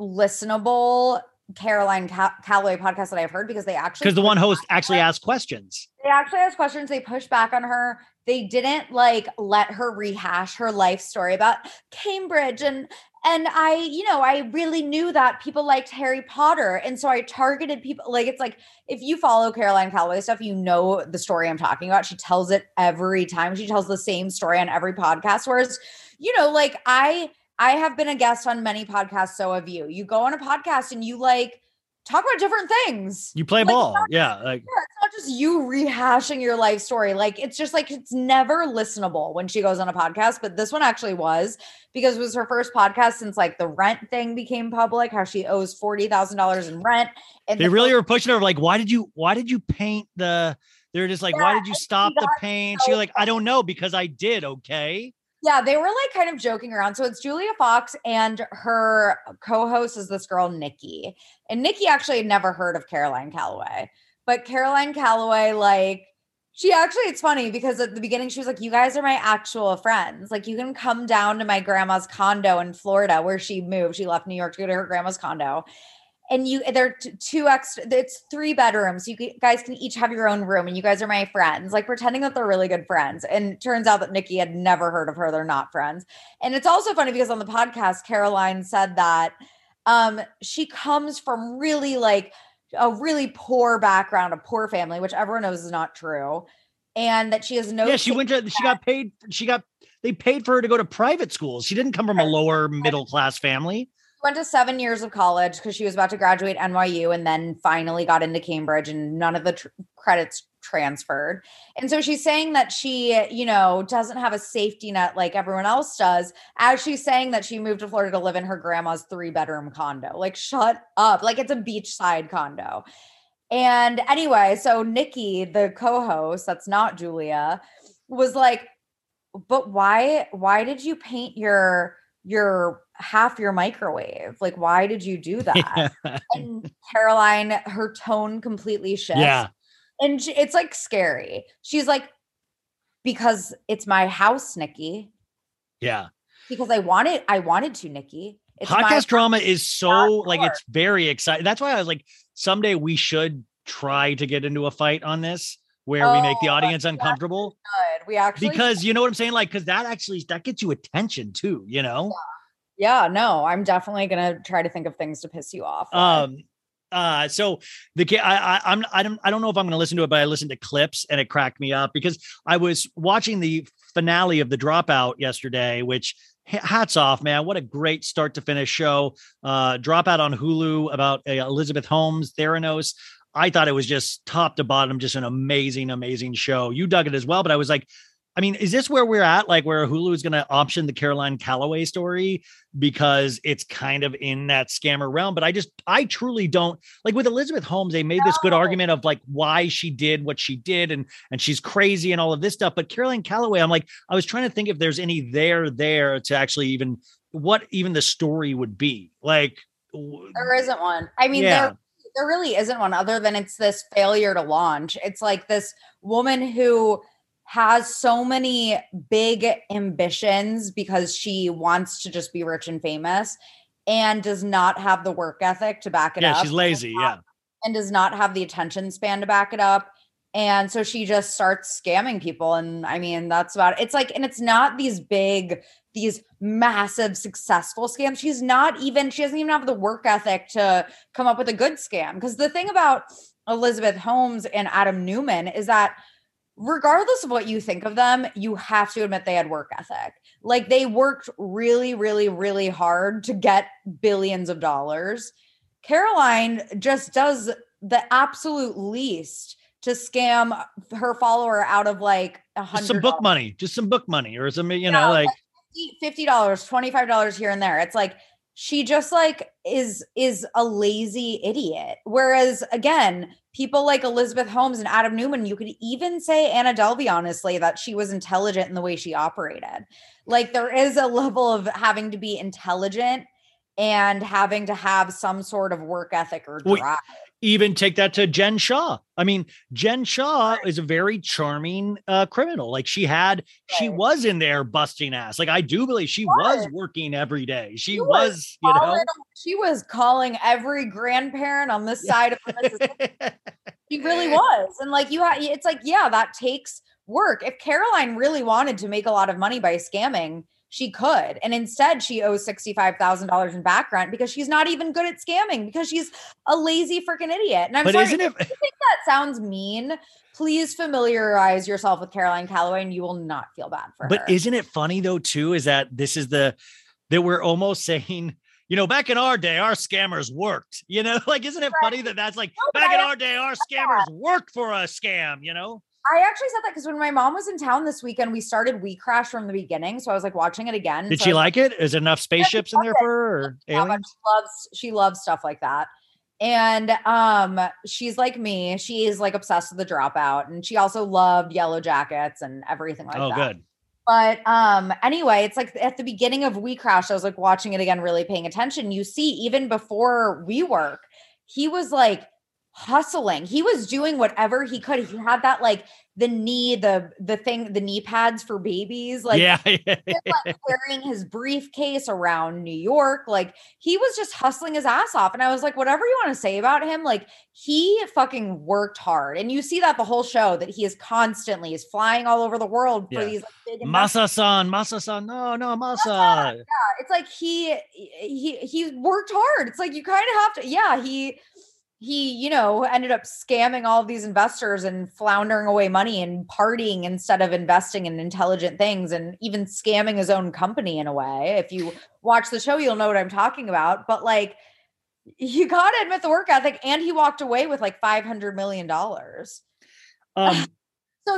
listenable Caroline Ca- Calloway podcasts that I've heard because they actually Because the one host actually asked questions. they actually asked questions. They pushed back on her. They didn't like let her rehash her life story about Cambridge and and I, you know, I really knew that people liked Harry Potter. And so I targeted people like it's like if you follow Caroline Calloway stuff, you know the story I'm talking about. She tells it every time. She tells the same story on every podcast. Whereas, you know, like I I have been a guest on many podcasts, so have you. You go on a podcast and you like talk about different things. You play Like, ball. not- Yeah. Like yeah, it's not just you rehashing your life story. Like it's just like it's never listenable when she goes on a podcast. But this one actually was because it was her first podcast since like the rent thing became public, how she owes forty thousand dollars in rent. And they the really were pushing her like, why did you why did you paint the they're just like, why did you stop the paint? so She's like, I don't know, because I did, okay. Yeah, they were like kind of joking around. So it's Julia Fox and her co-host is this girl Nikki. And Nikki actually had never heard of Caroline Calloway. But Caroline Calloway like she actually it's funny because at the beginning she was like you guys are my actual friends. Like you can come down to my grandma's condo in Florida where she moved. She left New York to go to her grandma's condo. And you they're two extra it's three bedrooms. You guys can each have your own room and you guys are my friends. Like pretending that they're really good friends. And turns out that Nikki had never heard of her. They're not friends. And it's also funny because on the podcast, Caroline said that um, she comes from really like a really poor background, a poor family, which everyone knows is not true. And that she has no yeah, she went to she got paid, she got they paid for her to go to private schools. She didn't come from a lower middle class family. Went to seven years of college because she was about to graduate NYU and then finally got into Cambridge and none of the tr- credits transferred. And so she's saying that she, you know, doesn't have a safety net like everyone else does, as she's saying that she moved to Florida to live in her grandma's three bedroom condo. Like, shut up. Like, it's a beachside condo. And anyway, so Nikki, the co host, that's not Julia, was like, but why why did you paint your your half your microwave like why did you do that and caroline her tone completely shifts yeah. and she, it's like scary she's like because it's my house nikki Yeah. because i wanted i wanted to nikki it's Podcast drama is so like it's very exciting. That's why I was like, someday we should try to get into a fight on this where we make the Oh, audience uncomfortable. good we actually Because you know what I'm saying? Like, because that actually that gets you attention too, you know? yeah no i'm definitely gonna try to think of things to piss you off. Um uh so the I, I I'm I don't I don't know if I'm gonna listen to it, but I listened to clips and it cracked me up because I was watching the finale of the dropout yesterday, which hats off, man. What a great start to finish show. Uh, drop out on Hulu about uh, Elizabeth Holmes, Theranos. I thought it was just top to bottom, just an amazing, amazing show. You dug it as well, but I was like, I mean, is this where we're at? Like where Hulu is going to option the Caroline Calloway story because it's kind of in that scammer realm? But I just, I truly don't like with Elizabeth Holmes. They made this good argument of like why she did what she did and and she's crazy and all of this stuff. But Caroline Calloway, I'm like, I was trying to think if there's any there there to actually even what even the story would be like. There isn't one. I mean, Yeah. there there really isn't one other than it's this failure to launch. It's like this woman who has so many big ambitions because she wants to just be rich and famous and does not have the work ethic to back it Yeah, up. Yeah, she's lazy. Yeah. and does not have the attention span to back it up. And so she just starts scamming people. And I mean, that's about it. it's like, and it's not these big, these massive successful scams. She's not even, she doesn't even have the work ethic to come up with a good scam. Because the thing about Elizabeth Holmes and Adam Neumann is that regardless of what you think of them, you have to admit they had work ethic. Like they worked really, really, really hard to get billions of dollars. Caroline just does the absolute least to scam her follower out of like a hundred some book money, just some book money or some, you Yeah, know, like fifty dollars, twenty five dollars here and there. It's like she just like is is a lazy idiot. Whereas again, people like Elizabeth Holmes and Adam Neumann, you could even say Anna Delvey, honestly, that she was intelligent in the way she operated. Like there is a level of having to be intelligent and having to have some sort of work ethic or Well, drive. Even take that to Jen Shah. I mean, Jen Shah is a very charming uh, criminal. Like she had, she was in there busting ass. Like I do believe she was working every day. She She was, was you know. She was calling every grandparent on this side of the Mississippi She really was. And like you had it's like, yeah, that takes work. If Caroline really wanted to make a lot of money by scamming, she could. And instead she owes $65,000 in back rent because she's not even good at scamming because she's a lazy freaking idiot. And I'm but sorry, isn't it? if you think that sounds mean, please familiarize yourself with Caroline Calloway and you will not feel bad for But her. But isn't it funny though too? Is that this is the that we're almost saying. You know, back in our day, our scammers worked. You know, like, isn't it funny that that's like but back in our day, our scammers worked for a scam. You know, I actually said that because when my mom was in town this weekend, we started We Crash from the beginning. So I was like watching it again. did So she like it? Is there enough spaceships in there for her or Yeah, aliens? she loves she loves stuff like that. And um she's like me. She is like obsessed with the dropout and she also loved yellow jackets and everything like oh, that. Oh, good. But um anyway, it's like at the beginning of We Crash, I was like watching it again, really paying attention. You see, even before WeWork, he was like hustling. He was doing whatever he could. He had that like the knee, the the thing, the knee pads for babies, like yeah, him, like carrying his briefcase around New York. Like he was just hustling his ass off. And I was like, whatever you want to say about him, like he fucking worked hard. And you see that the whole show that he is constantly is flying all over the world for Yeah. these like, big investments. Masa-san, Masa-san, no, no, Masa. Yeah, it's like he he he worked hard. It's like you kind of have to, yeah, he he, you know, ended up scamming all these investors and floundering away money and partying instead of investing in intelligent things and even scamming his own company in a way. If you watch the show, you'll know what I'm talking about. But like, you got to admit the work ethic, and he walked away with like $500 million. Um,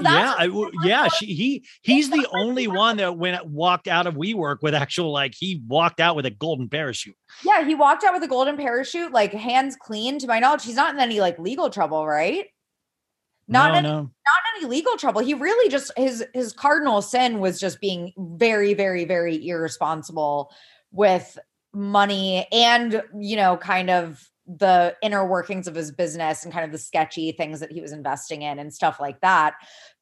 that's yeah, I yeah. She, he, he's the only one that went walked out of WeWork with actual like he walked out with a golden parachute. yeah, he walked out with a golden parachute, like hands clean. To my knowledge, he's not in any like legal trouble, right? Not no, in no. not any legal trouble. He really just his his cardinal sin was just being very, very, very irresponsible with money and you know, kind of the inner workings of his business and kind of the sketchy things that he was investing in and stuff like that.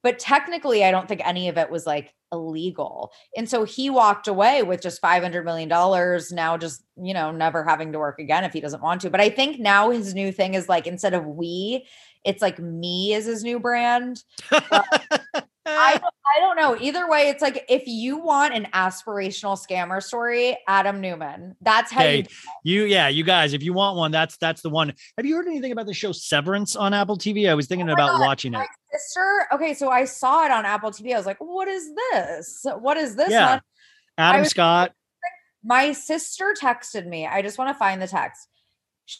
But technically, I don't think any of it was like illegal. And so he walked away with just $500 million, now just, you know, never having to work again if he doesn't want to. But I think now his new thing is like instead of we, it's like me is his new brand. I don't, I don't know. Either way, it's like if you want an aspirational scammer story, Adam Neumann. That's how you Okay, you yeah, you guys, if you want one, that's that's the one. Have you heard anything about the show Severance on Apple TV? I was thinking Oh about God, watching it. my sister. Okay, so I saw it on Apple TV. I was like, "What is this? What is this?" Yeah. one?" Adam was- Scott. My sister texted me. I just want to find the text.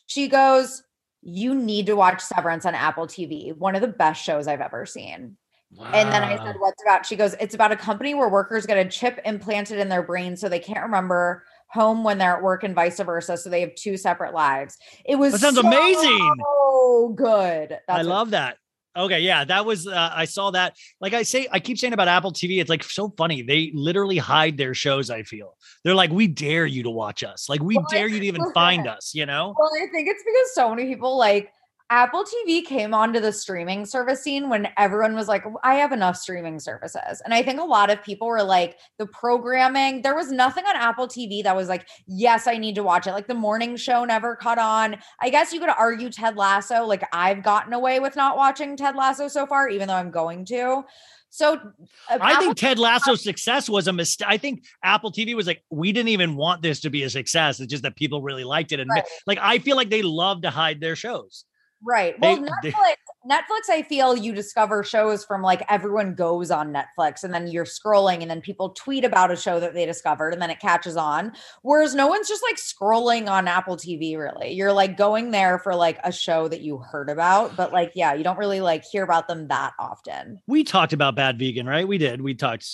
She goes, You need to watch Severance on Apple TV. One of the best shows I've ever seen. And then I said, What's about? She goes, It's about a company where workers get a chip implanted in their brain so they can't remember home when they're at work and vice versa. So they have two separate lives. It was That sounds amazing. Oh, good. That's I love that. Okay, yeah, that was uh, I saw that. Like I say, I keep saying about Apple TV, it's like so funny. They literally hide their shows. I feel they're like, we dare you to watch us. Like we Well, dare you to even find us. You know? Well, I think it's because so many people like Apple TV came onto the streaming service scene when everyone was like, I have enough streaming services. And I think a lot of people were like, the programming, there was nothing on Apple TV that was like, yes, I need to watch it. Like the morning show never caught on. I guess you could argue Ted Lasso. Like I've gotten away with not watching Ted Lasso so far, even though I'm going to. So uh, I Apple think Ted Lasso's success was a mistake. I think Apple TV was like, we didn't even want this to be a success. It's just that people really liked it. And Right. like, I feel like they love to hide their shows. Right. They- Well, they- Netflix, Netflix, I feel you discover shows from like everyone goes on Netflix and then you're scrolling and then people tweet about a show that they discovered and then it catches on. Whereas no one's just like scrolling on Apple TV, really. You're like going there for like a show that you heard about, but like, yeah, you don't really like hear about them that often. We talked about Bad Vegan, right? We did. We talked.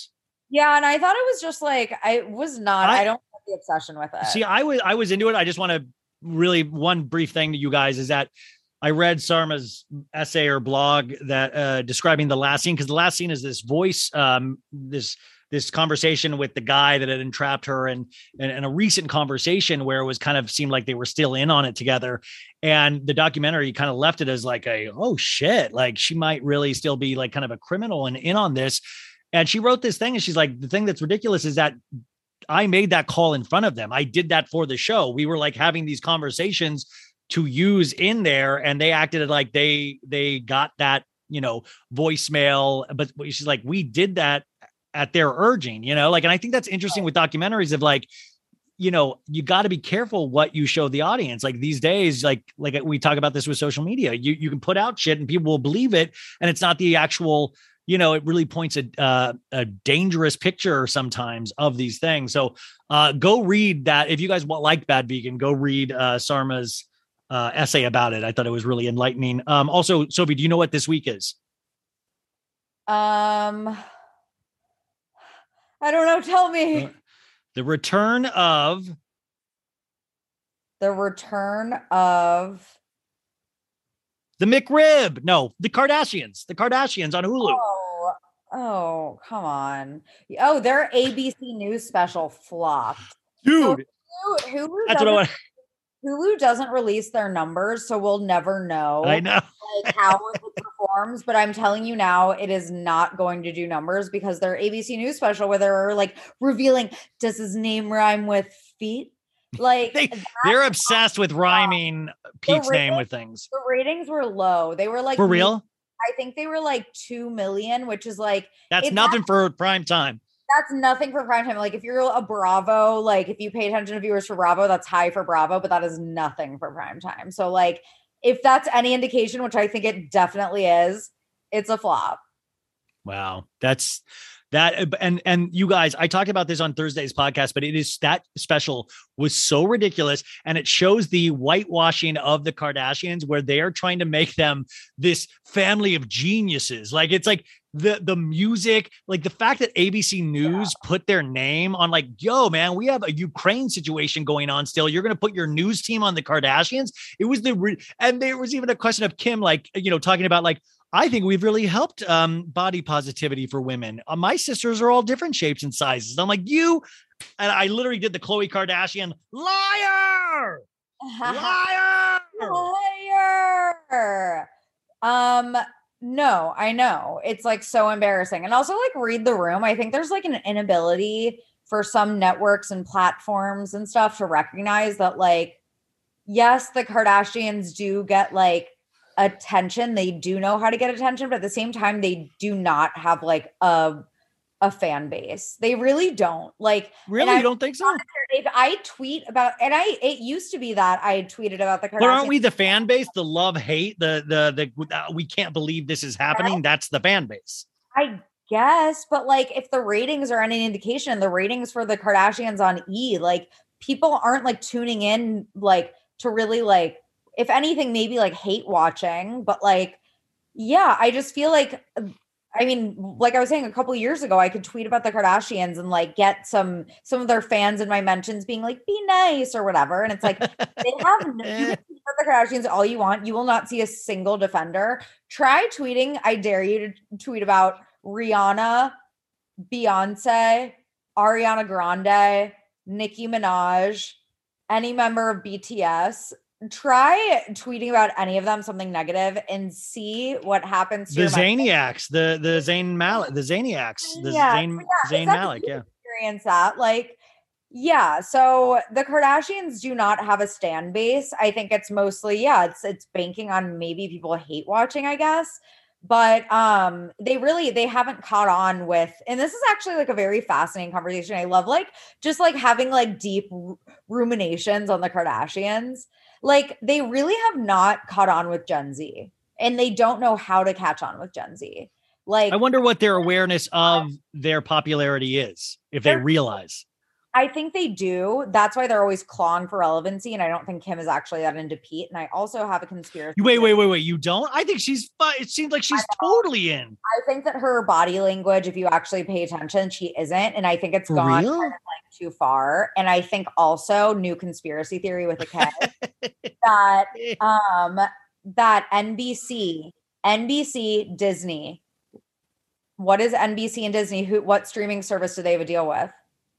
Yeah. And I thought it was just like, I was not, I, I- don't have the obsession with it. See, I was I was into it. I just want to really one brief thing to you guys is that I read Sarma's essay or blog that uh describing the last scene because the last scene is this voice, um, this this conversation with the guy that had entrapped her and, and and a recent conversation where it was kind of seemed like they were still in on it together. And the documentary kind of left it as like a oh shit, like she might really still be like kind of a criminal and in on this. And she wrote this thing and she's like, the thing that's ridiculous is that I made that call in front of them. I did that for the show. We were like having these conversations to use in there, and they acted like they they got that you know voicemail. But she's like, we did that at their urging, you know, like, and I think that's interesting with documentaries of like, you know, you got to be careful what you show the audience. Like these days, like like we talk about this with social media, you you can put out shit and people will believe it, and it's not the actual you know, it really points a uh, a dangerous picture sometimes of these things. So uh, go read that if you guys wa- like Bad Vegan, go read uh, Sarma's uh, essay about it. I thought it was really enlightening. Um, also, Sophie, do you know what this week is? um, I don't know. Tell me. Uh, The return of the return of the McRib. No, the Kardashians. The Kardashians on Hulu. Oh, oh, come on. Oh, their ABC News special flopped. Dude, Hulu, Hulu, that's what I want. Hulu doesn't release their numbers, so we'll never know I know. like how it performs. But I'm telling you now, it is not going to do numbers because their ABC News special, where they're like revealing, does his name rhyme with feet? Like they, they're obsessed with rhyming Pete's name with things. the ratings were low. They were like For real? I think they were like two million, which is like That's nothing for prime time. That's nothing for prime time. Like if you're a Bravo, like if you pay attention to viewers for Bravo, that's high for Bravo, but that is nothing for prime time. So like if that's any indication, which I think it definitely is, it's a flop. Wow, that's that uh, and and you guys, I talked about this on Thursday's podcast, but it is that special was so ridiculous and it shows the whitewashing of the Kardashians where they are trying to make them this family of geniuses. Like it's like the the music, like the fact that ABC News put their name on like, yo, man, we have a Ukraine situation going on still. You're going to put your news team on the Kardashians. It was the re- and there was even a question of Kim like, you know, talking about like I think we've really helped um, body positivity for women. Uh, my sisters are all different shapes and sizes. I'm like, you, and I literally did the Khloe Kardashian liar, liar. Liar. Um, no, I know. It's like so embarrassing. And also like read the room. I think there's like an inability for some networks and platforms and stuff to recognize that like yes, the Kardashians do get like attention. They do know how to get attention, but at the same time they do not have like a a fan base. They really don't. Like Really, I- you don't think so? if I tweet about and I it used to be that I tweeted about the Kardashians. But aren't we the fan base? The love, hate, the the the uh, we can't believe this is happening. That's the fan base. I guess, but like if the ratings are any indication, the ratings for the Kardashians on E, like people aren't like tuning in like to really like if anything maybe like hate watching, but like yeah, I just feel like I mean, like I was saying a couple years ago, I could tweet about the Kardashians and like get some some of their fans in my mentions being like, "Be nice" or whatever. And it's like they have no, you eh. can tweet about the Kardashians all you want. You will not see a single defender. Try tweeting. I dare you to tweet about Rihanna, Beyonce, Ariana Grande, Nicki Minaj, any member of BTS. Try tweeting about any of them something negative and see what happens. To The. Zaniacs, the the Zayn Malik, the Zaniacs, the Yeah, Zayn yeah, exactly. Malik, yeah. experience that. Like, yeah. So the Kardashians do not have a stand base. I think it's mostly, yeah, it's it's banking on maybe people hate watching, I guess. But um they really they haven't caught on with and this is actually like a very fascinating conversation. I love like just like having like deep ruminations on the Kardashians. Like they really have not caught on with Gen Z and they don't know how to catch on with Gen Z. Like I wonder what their awareness of their popularity is, if they realize. I think they do. That's why they're always clawing for relevancy. And I don't think Kim is actually that into Pete. And I also have a conspiracy. Wait, wait, wait, wait. You don't? I think she's. It seems like she's totally in. I think that her body language, if you actually pay attention, she isn't. And I think it's For gone kind of like too far. And I think also new conspiracy theory with a K that um that NBC, NBC, Disney. What is NBC and Disney? Who what streaming service do they have a deal with?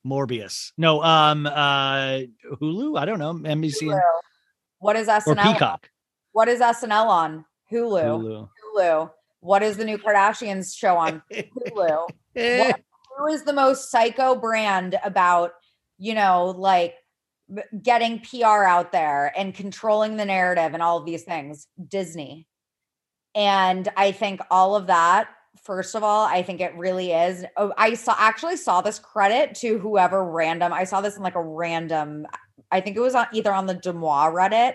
Morbius. No, um, uh, Hulu. I don't know. NBC Hulu. What is SNL? or? Peacock. What is SNL on? Hulu. Hulu. Hulu. What is the new Kardashians show on Hulu? What, who is the most psycho brand about, you know, like getting PR out there and controlling the narrative and all of these things? Disney. And I think all of that, first of all, I think it really is. Oh, I saw actually saw this credit to whoever random. I saw this in like a random, I think it was on either on the DeuxMoi Reddit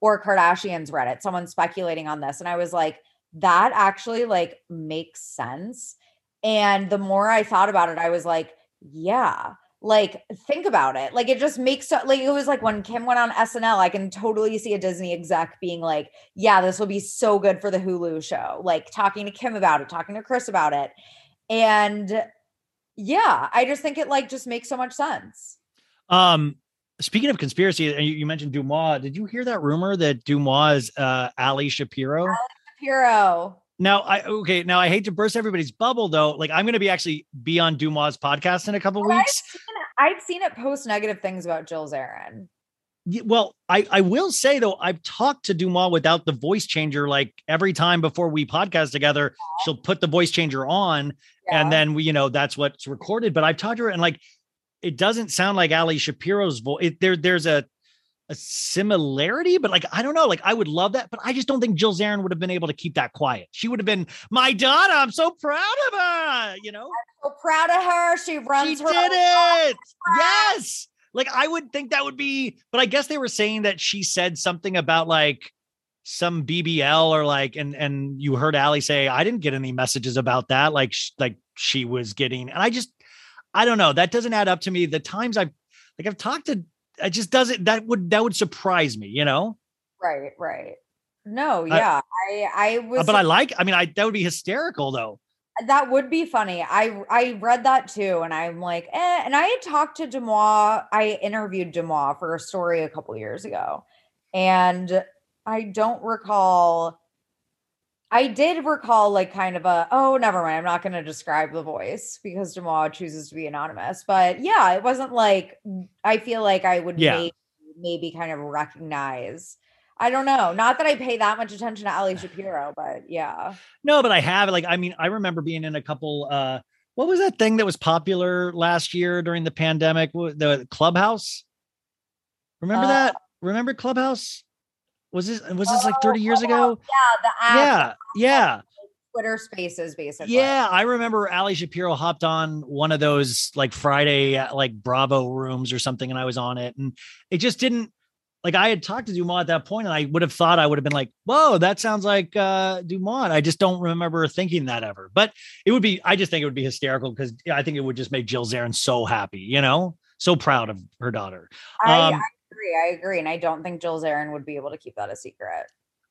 or Kardashians Reddit, someone speculating on this. And I was like, that actually like makes sense. And the more I thought about it, I was like, yeah, like think about it. Like it just makes so like it was like when Kim went on SNL, I can totally see a Disney exec being like, yeah, this will be so good for the Hulu show. Like talking to Kim about it, talking to Chris about it. And yeah, I just think it like just makes so much sense. Um, speaking of conspiracy, and you, you mentioned DeuxMoi. Did you hear that rumor that DeuxMoi is uh, Ali Shapiro? Shapiro? Now, I okay. Now, I hate to burst everybody's bubble, though. Like, I'm going to be actually be on DeuxMoi' podcast in a couple weeks. I've seen it post negative things about Jill Zarin. Well, I I will say though, I've talked to DeuxMoi without the voice changer. Like every time before we podcast together, she'll put the voice changer on, Yeah. and then we, you know, that's what's recorded. But I've talked to her, and like, it doesn't sound like Ali Shapiro's voice. There, there's a a similarity, but like, I don't know. Like, I would love that, but I just don't think Jill Zarin would have been able to keep that quiet. She would have been my daughter. I'm so proud of her. You know, so proud of her. She runs she her did it. Yes. Like I would think that would be, but I guess they were saying that she said something about like some BBL or like, and and you heard Ali say, I didn't get any messages about that. Like, sh- like she was getting, and I just, I don't know. That doesn't add up to me. The times I've like I've talked to, it just doesn't. That would that would surprise me, you know. Right, right. No, yeah. I I was Uh, but I like. I mean, I that would be hysterical though. that would be funny. I I read that too, and I'm like, eh. And I had talked to DeuxMoi. I interviewed DeuxMoi for a story a couple years ago, and I don't recall. I did recall like kind of a oh never mind I'm not going to describe the voice because DeuxMoi chooses to be anonymous. But yeah it wasn't like I feel like I would Yeah. maybe, maybe kind of recognize I don't know not that I pay that much attention to Ali Shapiro but yeah. No, but I have like I mean I remember being in a couple uh what was that thing that was popular last year during the pandemic? The clubhouse? Remember Uh, that? Remember clubhouse was this was this like 30 years ago yeah the app yeah yeah Twitter Spaces basically yeah i remember ali shapiro hopped on one of those like friday uh, like bravo rooms or something and i was on it and it just didn't like I had talked to DeuxMoi at that point, and I would have thought I would have been like, "Whoa, that sounds like uh, DeuxMoi." I just don't remember thinking that ever. But it would be. I just think it would be hysterical because I think it would just make Jill Zarin so happy. You know, so proud of her daughter. I, Um, I agree. I agree. And I don't think Jill Zarin would be able to keep that a secret.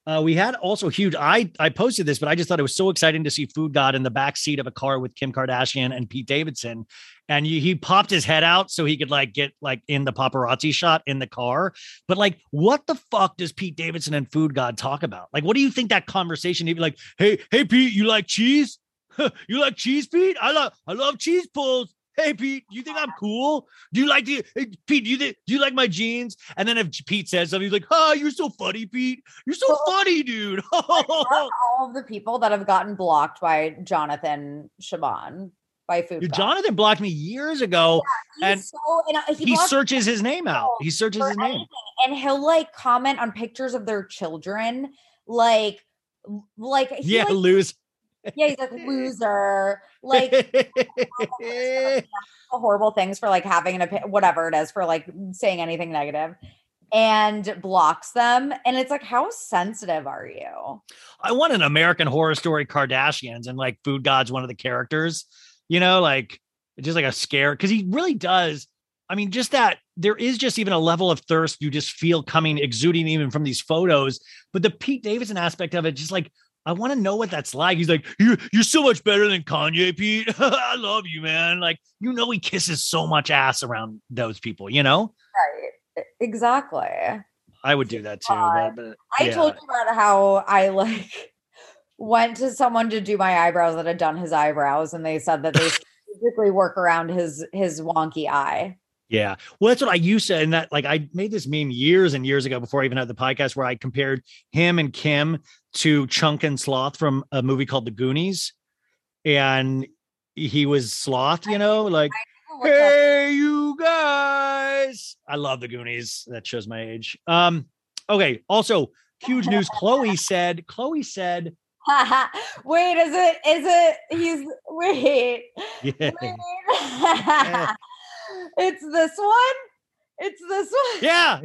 Uh, we had also huge. I I posted this, but I just thought it was so exciting to see Food God in the back seat of a car with Kim Kardashian and Pete Davidson, and he, he popped his head out so he could like get like in the paparazzi shot in the car. But like, what the fuck does Pete Davidson and Food God talk about? Like, what do you think that conversation? He'd be like, "Hey, hey, Pete, you like cheese? you like cheese, Pete? I love I love cheese pulls." Hey Pete, do you think I'm cool? Do you like the hey, Pete? Do you think do you like my jeans? And then if Pete says something, he's like, "Oh, you're so funny, Pete. You're so funny, dude." All of the people that have gotten blocked by Jonathan Cheban by Food Dude, Jonathan blocked me years ago, He's and so, and uh, he, he searches his name out. He searches his name. anything, and he'll like comment on pictures of their children, like, like he, Yeah, like, lose. Yeah, he's like loser, like horrible things for like having an opinion, whatever it is for like saying anything negative, and blocks them. And it's like, how sensitive are you? I want an American Horror Story Kardashians, and like Food God's one of the characters. You know, like just like a scare because he really does. I mean, just that there is just even a level of thirst you just feel coming, exuding even from these photos. But the Pete Davidson aspect of it, just like I want to know what that's like. He's like, you're, you're so much better than Kanye, Pete. I love you, man. Like, you know, he kisses so much ass around those people, you know? Right. Exactly. I would do that too. But, but I told you about how I like went to someone to do my eyebrows that had done his eyebrows, and they said that they strategically work around his his wonky eye. Yeah. Well, that's what I used to. And that, like, I made this meme years and years ago before I even had the podcast where I compared him and Kim to Chunk and Sloth from a movie called The Goonies. And he was Sloth, you know, like, hey, you guys. I love The Goonies. That shows my age. Um, okay. Also, huge news. Khloe said, Khloe said, wait, is it? Is it? He's wait. yeah. wait. It's this one. It's this one. Yeah.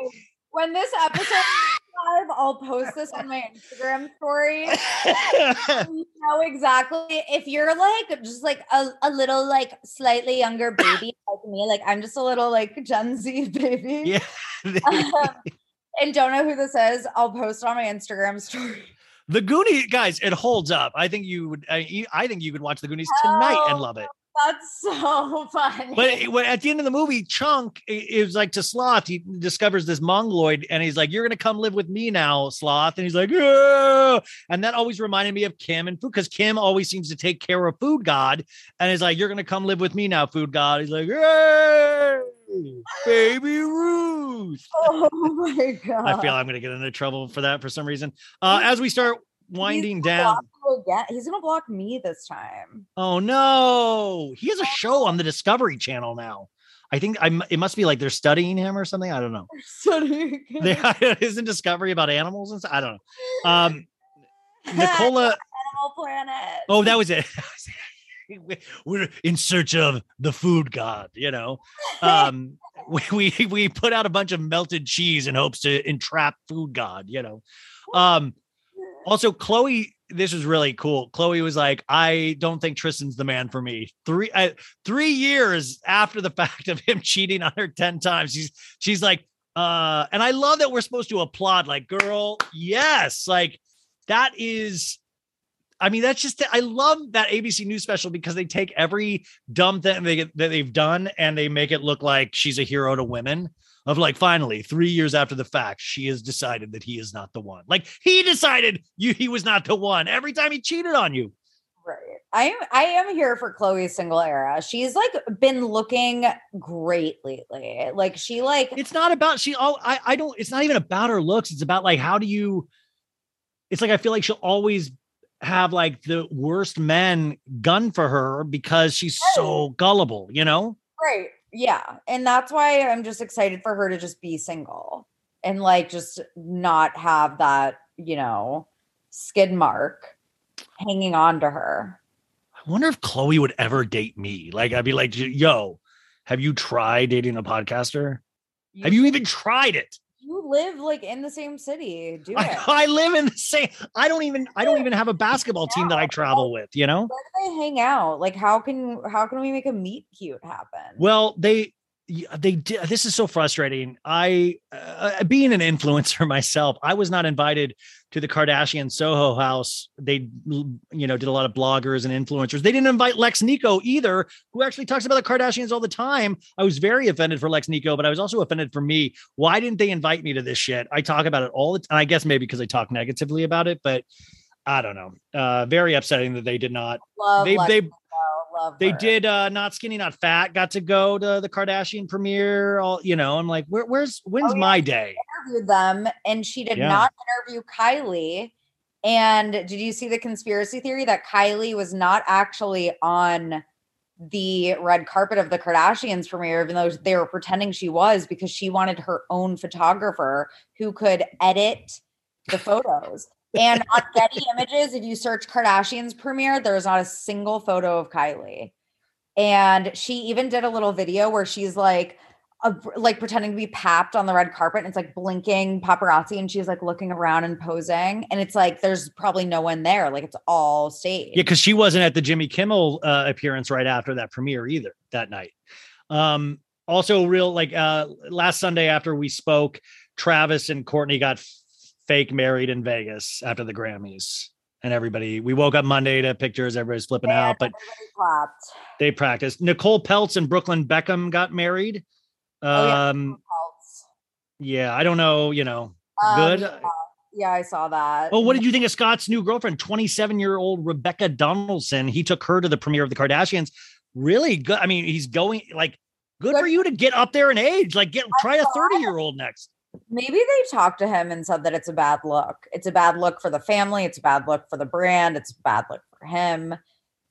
When this episode is live, I'll post this on my Instagram story. you know exactly if you're like just like a, a little like slightly younger baby like me, like I'm just a little like Gen Z baby. Yeah. Um, and don't know who this is, I'll post on my Instagram story. The Goonies, guys, it holds up. I think you would. I, I think you could watch the Goonies tonight and Oh, love it. That's so funny. But it- when, at the end of the movie, Chunk is like to Sloth. He discovers this mongoloid, and he's like, "You're gonna come live with me now, Sloth." And he's like, "Yeah." And that always reminded me of Kim and Food because Kim always seems to take care of Food God, and he's like, "You're gonna come live with me now, Food God." He's like, "Hey, baby Ruth." oh my god. I feel I'm gonna get into trouble for that for some reason. Uh, as we start winding down. Again. He's gonna block me this time. Oh no, he has a show on the Discovery Channel now. I think I'm. It must be like they're studying him or something. I don't know. They, isn't Discovery about animals and stuff? I don't know. Um, Nicola. Animal Planet. Oh, that was it. We're in search of the food god. You know, um, we, we we put out a bunch of melted cheese in hopes to entrap food god. You know. Um, also, Khloe, this was really cool. Khloe was like, "I don't think Tristan's the man for me." Three three years after the fact of him cheating on her ten times, she's she's like, uh, and I love that we're supposed to applaud, like, girl, yes, like that is. I mean, that's just I love that ABC News special because they take every dumb thing they that they've done and they make it look like she's a hero to women. Of like, finally, three years after the fact, she has decided that he is not the one. Like he decided you he was not the one every time he cheated on you. Right. I am I am here for Khloe's single era. She's like been looking great lately. Like she like It's not about she. Oh, I I don't. It's not even about her looks. It's about like how do you. It's like I feel like she'll always have like the worst men gun for her because she's so gullible. You know. Right. Yeah. And that's why I'm just excited for her to just be single and like just not have that, you know, skid mark hanging on to her. I wonder if Khloe would ever date me. Like I'd be like, yo, Have you tried dating a podcaster? Have you even tried it? You live like in the same city. Do it. I, I live in the same. I don't even. I don't even have a basketball team that I travel with. You know. Where do they hang out? Like, how can how can we make a meet cute happen? Well, they they did. This is so frustrating. I, uh, being an influencer myself, I was not invited to the Kardashian Soho house. They, you know, did a lot of bloggers and influencers. They didn't invite Lex Nico either, who actually talks about the Kardashians all the time. I was very offended for Lex Nico, but I was also offended for me. Why didn't they invite me to this shit? I talk about it all the time. I guess maybe because I talk negatively about it, but I don't know. Uh, very upsetting that they did not. Love they Lex they love they her. did uh not skinny not fat got to go to the kardashian premiere all you know i'm like where, where's when's Oh, yeah. my day interviewed them, and she did Yeah. not interview Kylie. And did you see the conspiracy theory that Kylie was not actually on the red carpet of the Kardashians premiere, even though they were pretending she was, because she wanted her own photographer who could edit the photos. And on Getty Images, if you search Kardashians premiere, there's not a single photo of Kylie. And she even did a little video where she's like, uh, like pretending to be papped on the red carpet and it's like blinking paparazzi and she's like looking around and posing and it's like there's probably no one there like it's all staged yeah because she wasn't at the jimmy kimmel uh, appearance right after that premiere either that night um also real like uh last sunday after we spoke travis and courtney got fake married in vegas after the grammys and everybody we woke up monday to pictures everybody's flipping And out but they practiced nicola peltz and brooklyn beckham got married Oh, yeah. um yeah i don't know you know Um, good yeah, yeah, I saw that. Oh, what did you think of Scott's new girlfriend, 27 year old Rebecca Donaldson? He took her to the premiere of the Kardashians. Really good. I mean, he's going like good, Good. for you to get up there in age. Like, get try a 30 year old next. Maybe they talked to him and said that it's a bad look. It's a bad look for the family. It's a bad look for the brand. It's a bad look for him.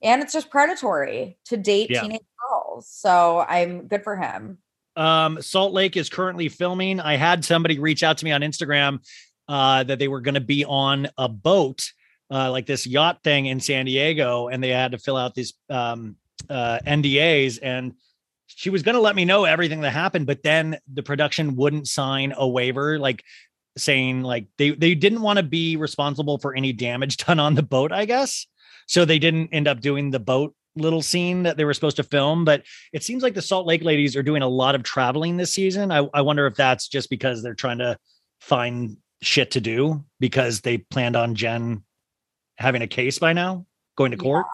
And it's just predatory to date Yeah. teenage girls. So I'm good for him. Um, Salt Lake is currently filming. I had somebody reach out to me on Instagram uh, that they were going to be on a boat, uh, like this yacht thing in San Diego, and they had to fill out these um, uh, NDAs. And she was going to let me know everything that happened, but then the production wouldn't sign a waiver, like saying like they they didn't want to be responsible for any damage done on the boat, I guess. So they didn't end up doing the boat little scene that they were supposed to film. But it seems like the Salt Lake ladies are doing a lot of traveling this season. I, I wonder if that's just because they're trying to find shit to do because they planned on Jen having a case by now, going to court.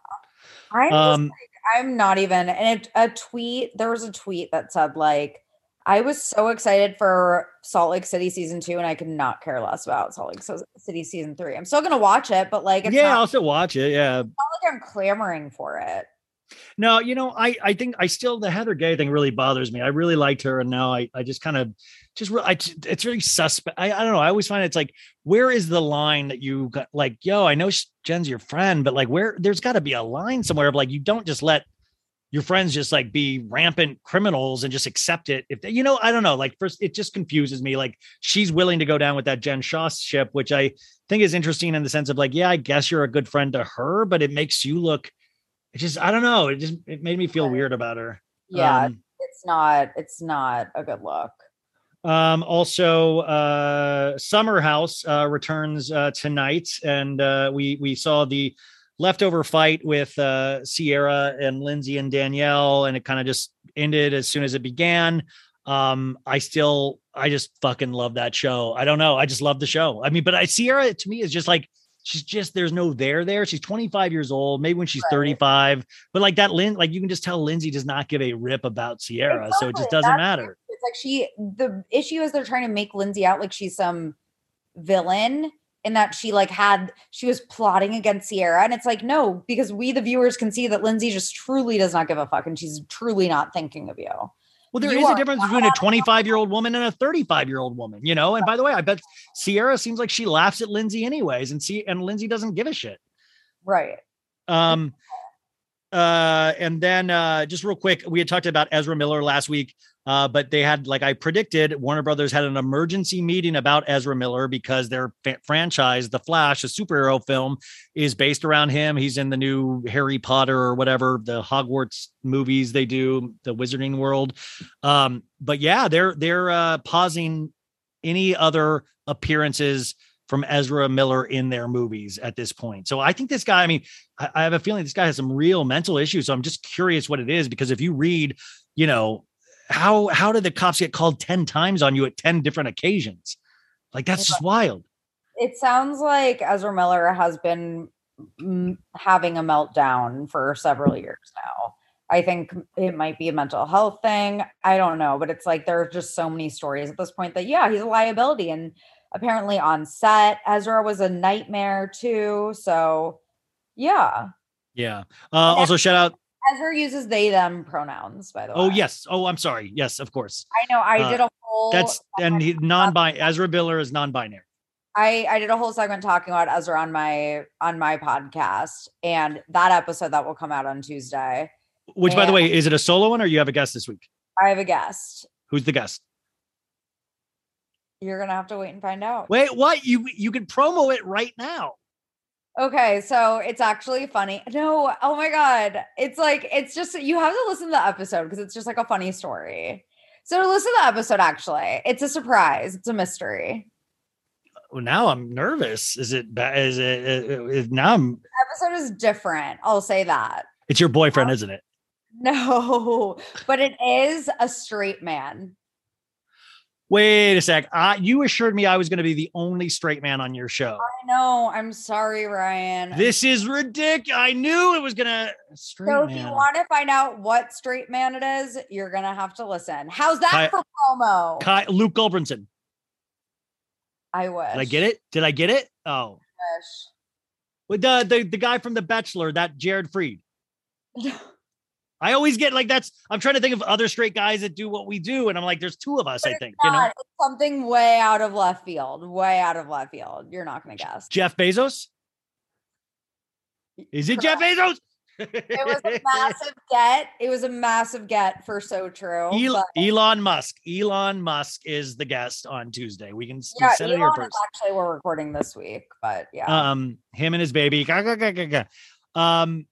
I'm just Um, I'm not even and it, a tweet. There was a tweet that said like, I was so excited for Salt Lake City season two, and I could not care less about Salt Lake City season three. I'm still gonna watch it, but like, it's yeah, not, I'll still watch it. Yeah. it's not like I'm clamoring for it. No, you know, I I think I still the Heather Gay thing really bothers me. I really liked her, and now I I just kind of just I it's really suspect. I, I don't know. I always find it's like where is the line that you got like yo? I know Jen's your friend, but like where there's got to be a line somewhere of like you don't just let your friends just like be rampant criminals and just accept it if they, you know I don't know. Like first, it just confuses me. Like she's willing to go down with that Jen Shah ship, which I think is interesting in the sense of like yeah, I guess you're a good friend to her, but it makes you look. It just I don't know. It just it made me feel weird about her. Yeah, Um, it's not. It's not a good look. Um, also, uh, Summer House uh, returns uh, tonight, and uh, we we saw the leftover fight with uh, Ciara and Lindsay and Danielle, and it kind of just ended as soon as it began. Um, I still, I just fucking love that show. I don't know, I just love the show. I mean, but I Ciara to me is just like she's just there's no there there. She's 25 years old, maybe when she's Right. 35, but like that, Lynn, like you can just tell Lindsay does not give a rip about Sierra, so it just doesn't that's- matter. It's like she. The issue is they're trying to make Lindsay out like she's some villain. In that she like had she was plotting against Ciara, and it's like no, because we the viewers can see that Lindsay just truly does not give a fuck, and she's truly not thinking of you. Well, there is You a difference between a 25 year old woman and a 35 year old woman, you know. And by the way, I bet Ciara seems like she laughs at Lindsay anyways, and see, and Lindsay doesn't give a shit. Right. Um, Uh, and then uh, just real quick, we had talked about Ezra Miller last week, uh, but they had, like I predicted, Warner Brothers had an emergency meeting about Ezra Miller because their fa- franchise, The Flash, a superhero film, is based around him. He's in the new Harry Potter or whatever the Hogwarts movies they do, the Wizarding World. Um, but yeah, they're they're uh, pausing any other appearances from Ezra Miller in their movies at this point. So I think this guy, I mean, I, have a feeling this guy has some real mental issues. So I'm just curious what it is because if you read, you know, how how did the cops get called 10 times on you at 10 different occasions? Like that's just wild. It sounds like Ezra Miller has been having a meltdown for several years now. I think it might be a mental health thing. I don't know, but it's like there are just so many stories at this point that yeah, he's a liability and apparently on set Ezra was a nightmare too. So yeah. Yeah. Uh, also shout out. Ezra uses they them pronouns by the way. Oh yes. Oh, I'm sorry. Yes, of course. I know I Uh, did a whole That's and he non-binary. Ezra Miller is non-binary. I I did a whole segment talking about Ezra on my on my podcast and that episode that will come out on Tuesday. Which, by the way, is it a solo one or you have a guest this week? I have a guest. Who's the guest? You're gonna have to wait and find out. Wait, what? You you can promo it right now. Okay, so it's actually funny. No, oh my god, it's like it's just you have to listen to the episode because it's just like a funny story. So listen to the episode. Actually, it's a surprise. It's a mystery. Well, now I'm nervous. Is it? Is it? uh, uh, now I'm. episode is different. I'll say that. It's your boyfriend, isn't it? No, but it is a straight man. Wait a sec. Uh, you assured me I was going to be the only straight man on your show. I know. I'm sorry, Ryan. This is ridiculous. I knew it was gonna straight so if you want to find out what straight man it is, you're gonna have to listen. How's that for promo? Kai, Luke Gulbranson. I wish. Did I get it? Did I get it? Oh, Wish. with the the the guy from The Bachelor, that Jared Freid. I always get like that's. I'm trying to think of other straight guys that do what we do, and I'm like, there's two of us. I think you know, something way out of left field. Way out of left field. You're not gonna guess. Jeff Bezos. Is it Jeff Bezos? It was a massive get. It was a massive get for so true. El- Elon Musk. Elon Musk is the guest on Tuesday. We can yeah, set it here Elon first. is actually we're recording this week, but yeah. Um, him and his baby. Um,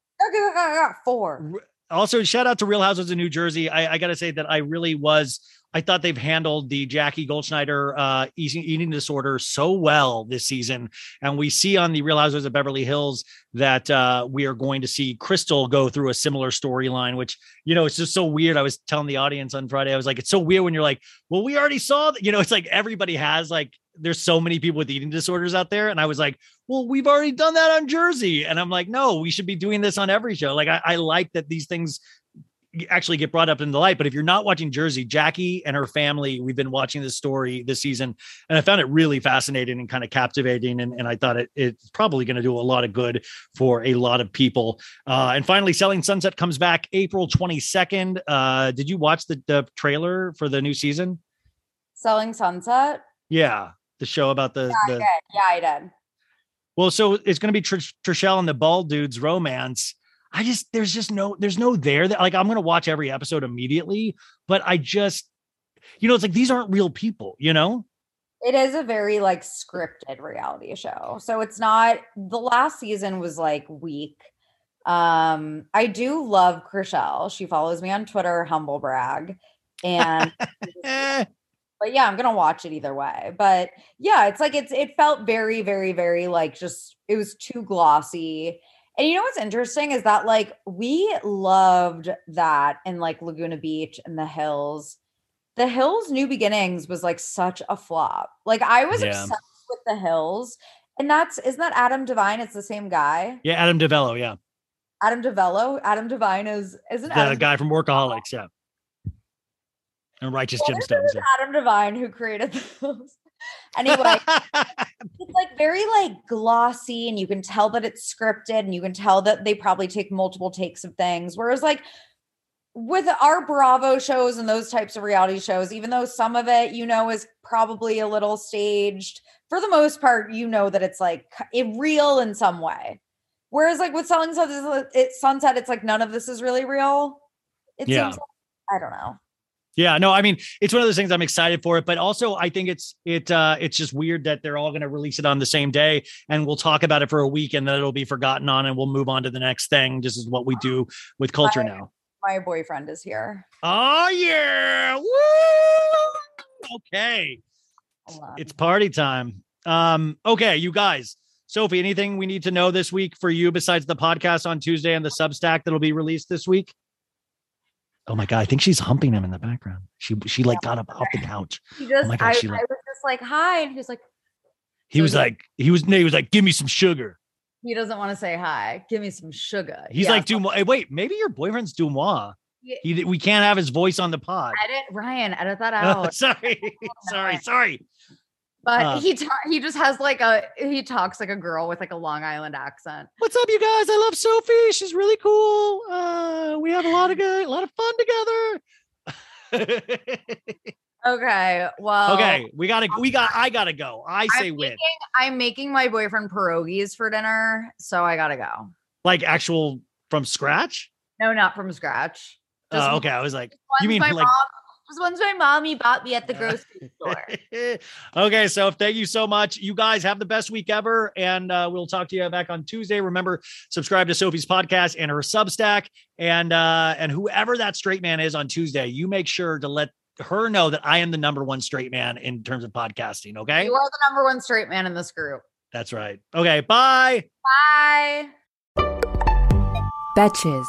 Four. Also shout out to Real Houses of New Jersey. I, I got to say that I really was. I thought they've handled the Jackie Goldschneider uh, eating, eating disorder so well this season, and we see on the Real Houses of Beverly Hills that uh, we are going to see Crystal go through a similar storyline. Which you know, it's just so weird. I was telling the audience on Friday, I was like, it's so weird when you're like, well, we already saw that. You know, it's like everybody has like. There's so many people with eating disorders out there, and I was like, well, we've already done that on Jersey. And I'm like, no, we should be doing this on every show. Like, I, I like that these things actually get brought up in the light. But if you're not watching Jersey, Jackie and her family, we've been watching this story this season, and I found it really fascinating and kind of captivating. And, and I thought it, it's probably going to do a lot of good for a lot of people. Uh, and finally, Selling Sunset comes back April 22nd. Uh, did you watch the, the trailer for the new season? Selling Sunset. Yeah. The show about the, Yeah, I the did. Yeah, I did. Well, so it's going to be Trish, Trishelle and the bald dude's romance. I just there's just no there's no there that like I'm going to watch every episode immediately, but I just you know it's like these aren't real people, you know? It is a very like scripted reality show. So it's not the last season was like weak. Um, I do love Chrishell. She follows me on Twitter, humble brag. And but yeah, I'm gonna watch it either way. But yeah, it's like it's it felt very, very, very like just it was too glossy. And you know what's interesting is that like we loved that in like Laguna Beach and the hills. The Hills New Beginnings was like such a flop. Like I was Yeah. obsessed with the Hills. And that's isn't that Adam Devine? It's the same guy. yeah, Adam DiVello, yeah. Adam DiVello. Adam Devine is isn't The Adam guy from Workaholics, yeah. And Righteous Well, Gemstones. is Adam Devine who created those. Anyway, it's like very like glossy and you can tell that it's scripted and you can tell that they probably take multiple takes of things whereas like with our bravo shows and those types of reality shows even though some of it you know is probably a little staged for the most part you know that it's like it real in some way Whereas like with selling sunset, it sunset, it's like none of this is really real. It Yeah. seems I don't know. Yeah, no, I mean, it's one of those things I'm excited for it, but also I think it's it uh it's just weird that they're all going to release it on the same day and we'll talk about it for a week and then it'll be forgotten on and we'll move on to the next thing. This is what we do with culture Right. now. My boyfriend is here. Oh yeah. Woo! Okay. It's party time. Um okay, you guys. Sophie, anything we need to know this week for you besides the podcast on Tuesday and the Substack that'll be released this week? Oh my god, I think she's humping him in the background. She she like got up off the couch. he oh just my God, I, she I like- was just like hi and he was like He So was he- like, he was he was like, give me some sugar. he doesn't want to say hi. Give me some sugar. He's Yeah, like, DeuxMoi. Hey, wait, maybe your boyfriend's DeuxMoi. he- He, we can't have his voice on the pod. edit Ryan, edit that Oh, out. sorry, sorry, sorry. But Uh, he ta- he just has like a he talks like a girl with like a Long Island accent. What's up, you guys? I love Sophie. She's really cool. Uh, we have a lot of good, a lot of fun together. Okay, well, okay, we gotta, we got, I gotta go. I I'm say win. making, I'm making my boyfriend pierogies for dinner, so I gotta go. Like actual from scratch. No, not from scratch. Just Uh, okay, I was like, you mean my like mom? Just ones my mommy bought me at the grocery store. okay, so thank you so much. You guys have the best week ever, and uh, we'll talk to you back on Tuesday. Remember, subscribe to Sophie's podcast and her Substack, and uh, and whoever that straight man is on Tuesday, you make sure to let her know that I am the number one straight man in terms of podcasting. Okay, You are the number one straight man in this group. that's right. Okay, bye. Bye. Betches.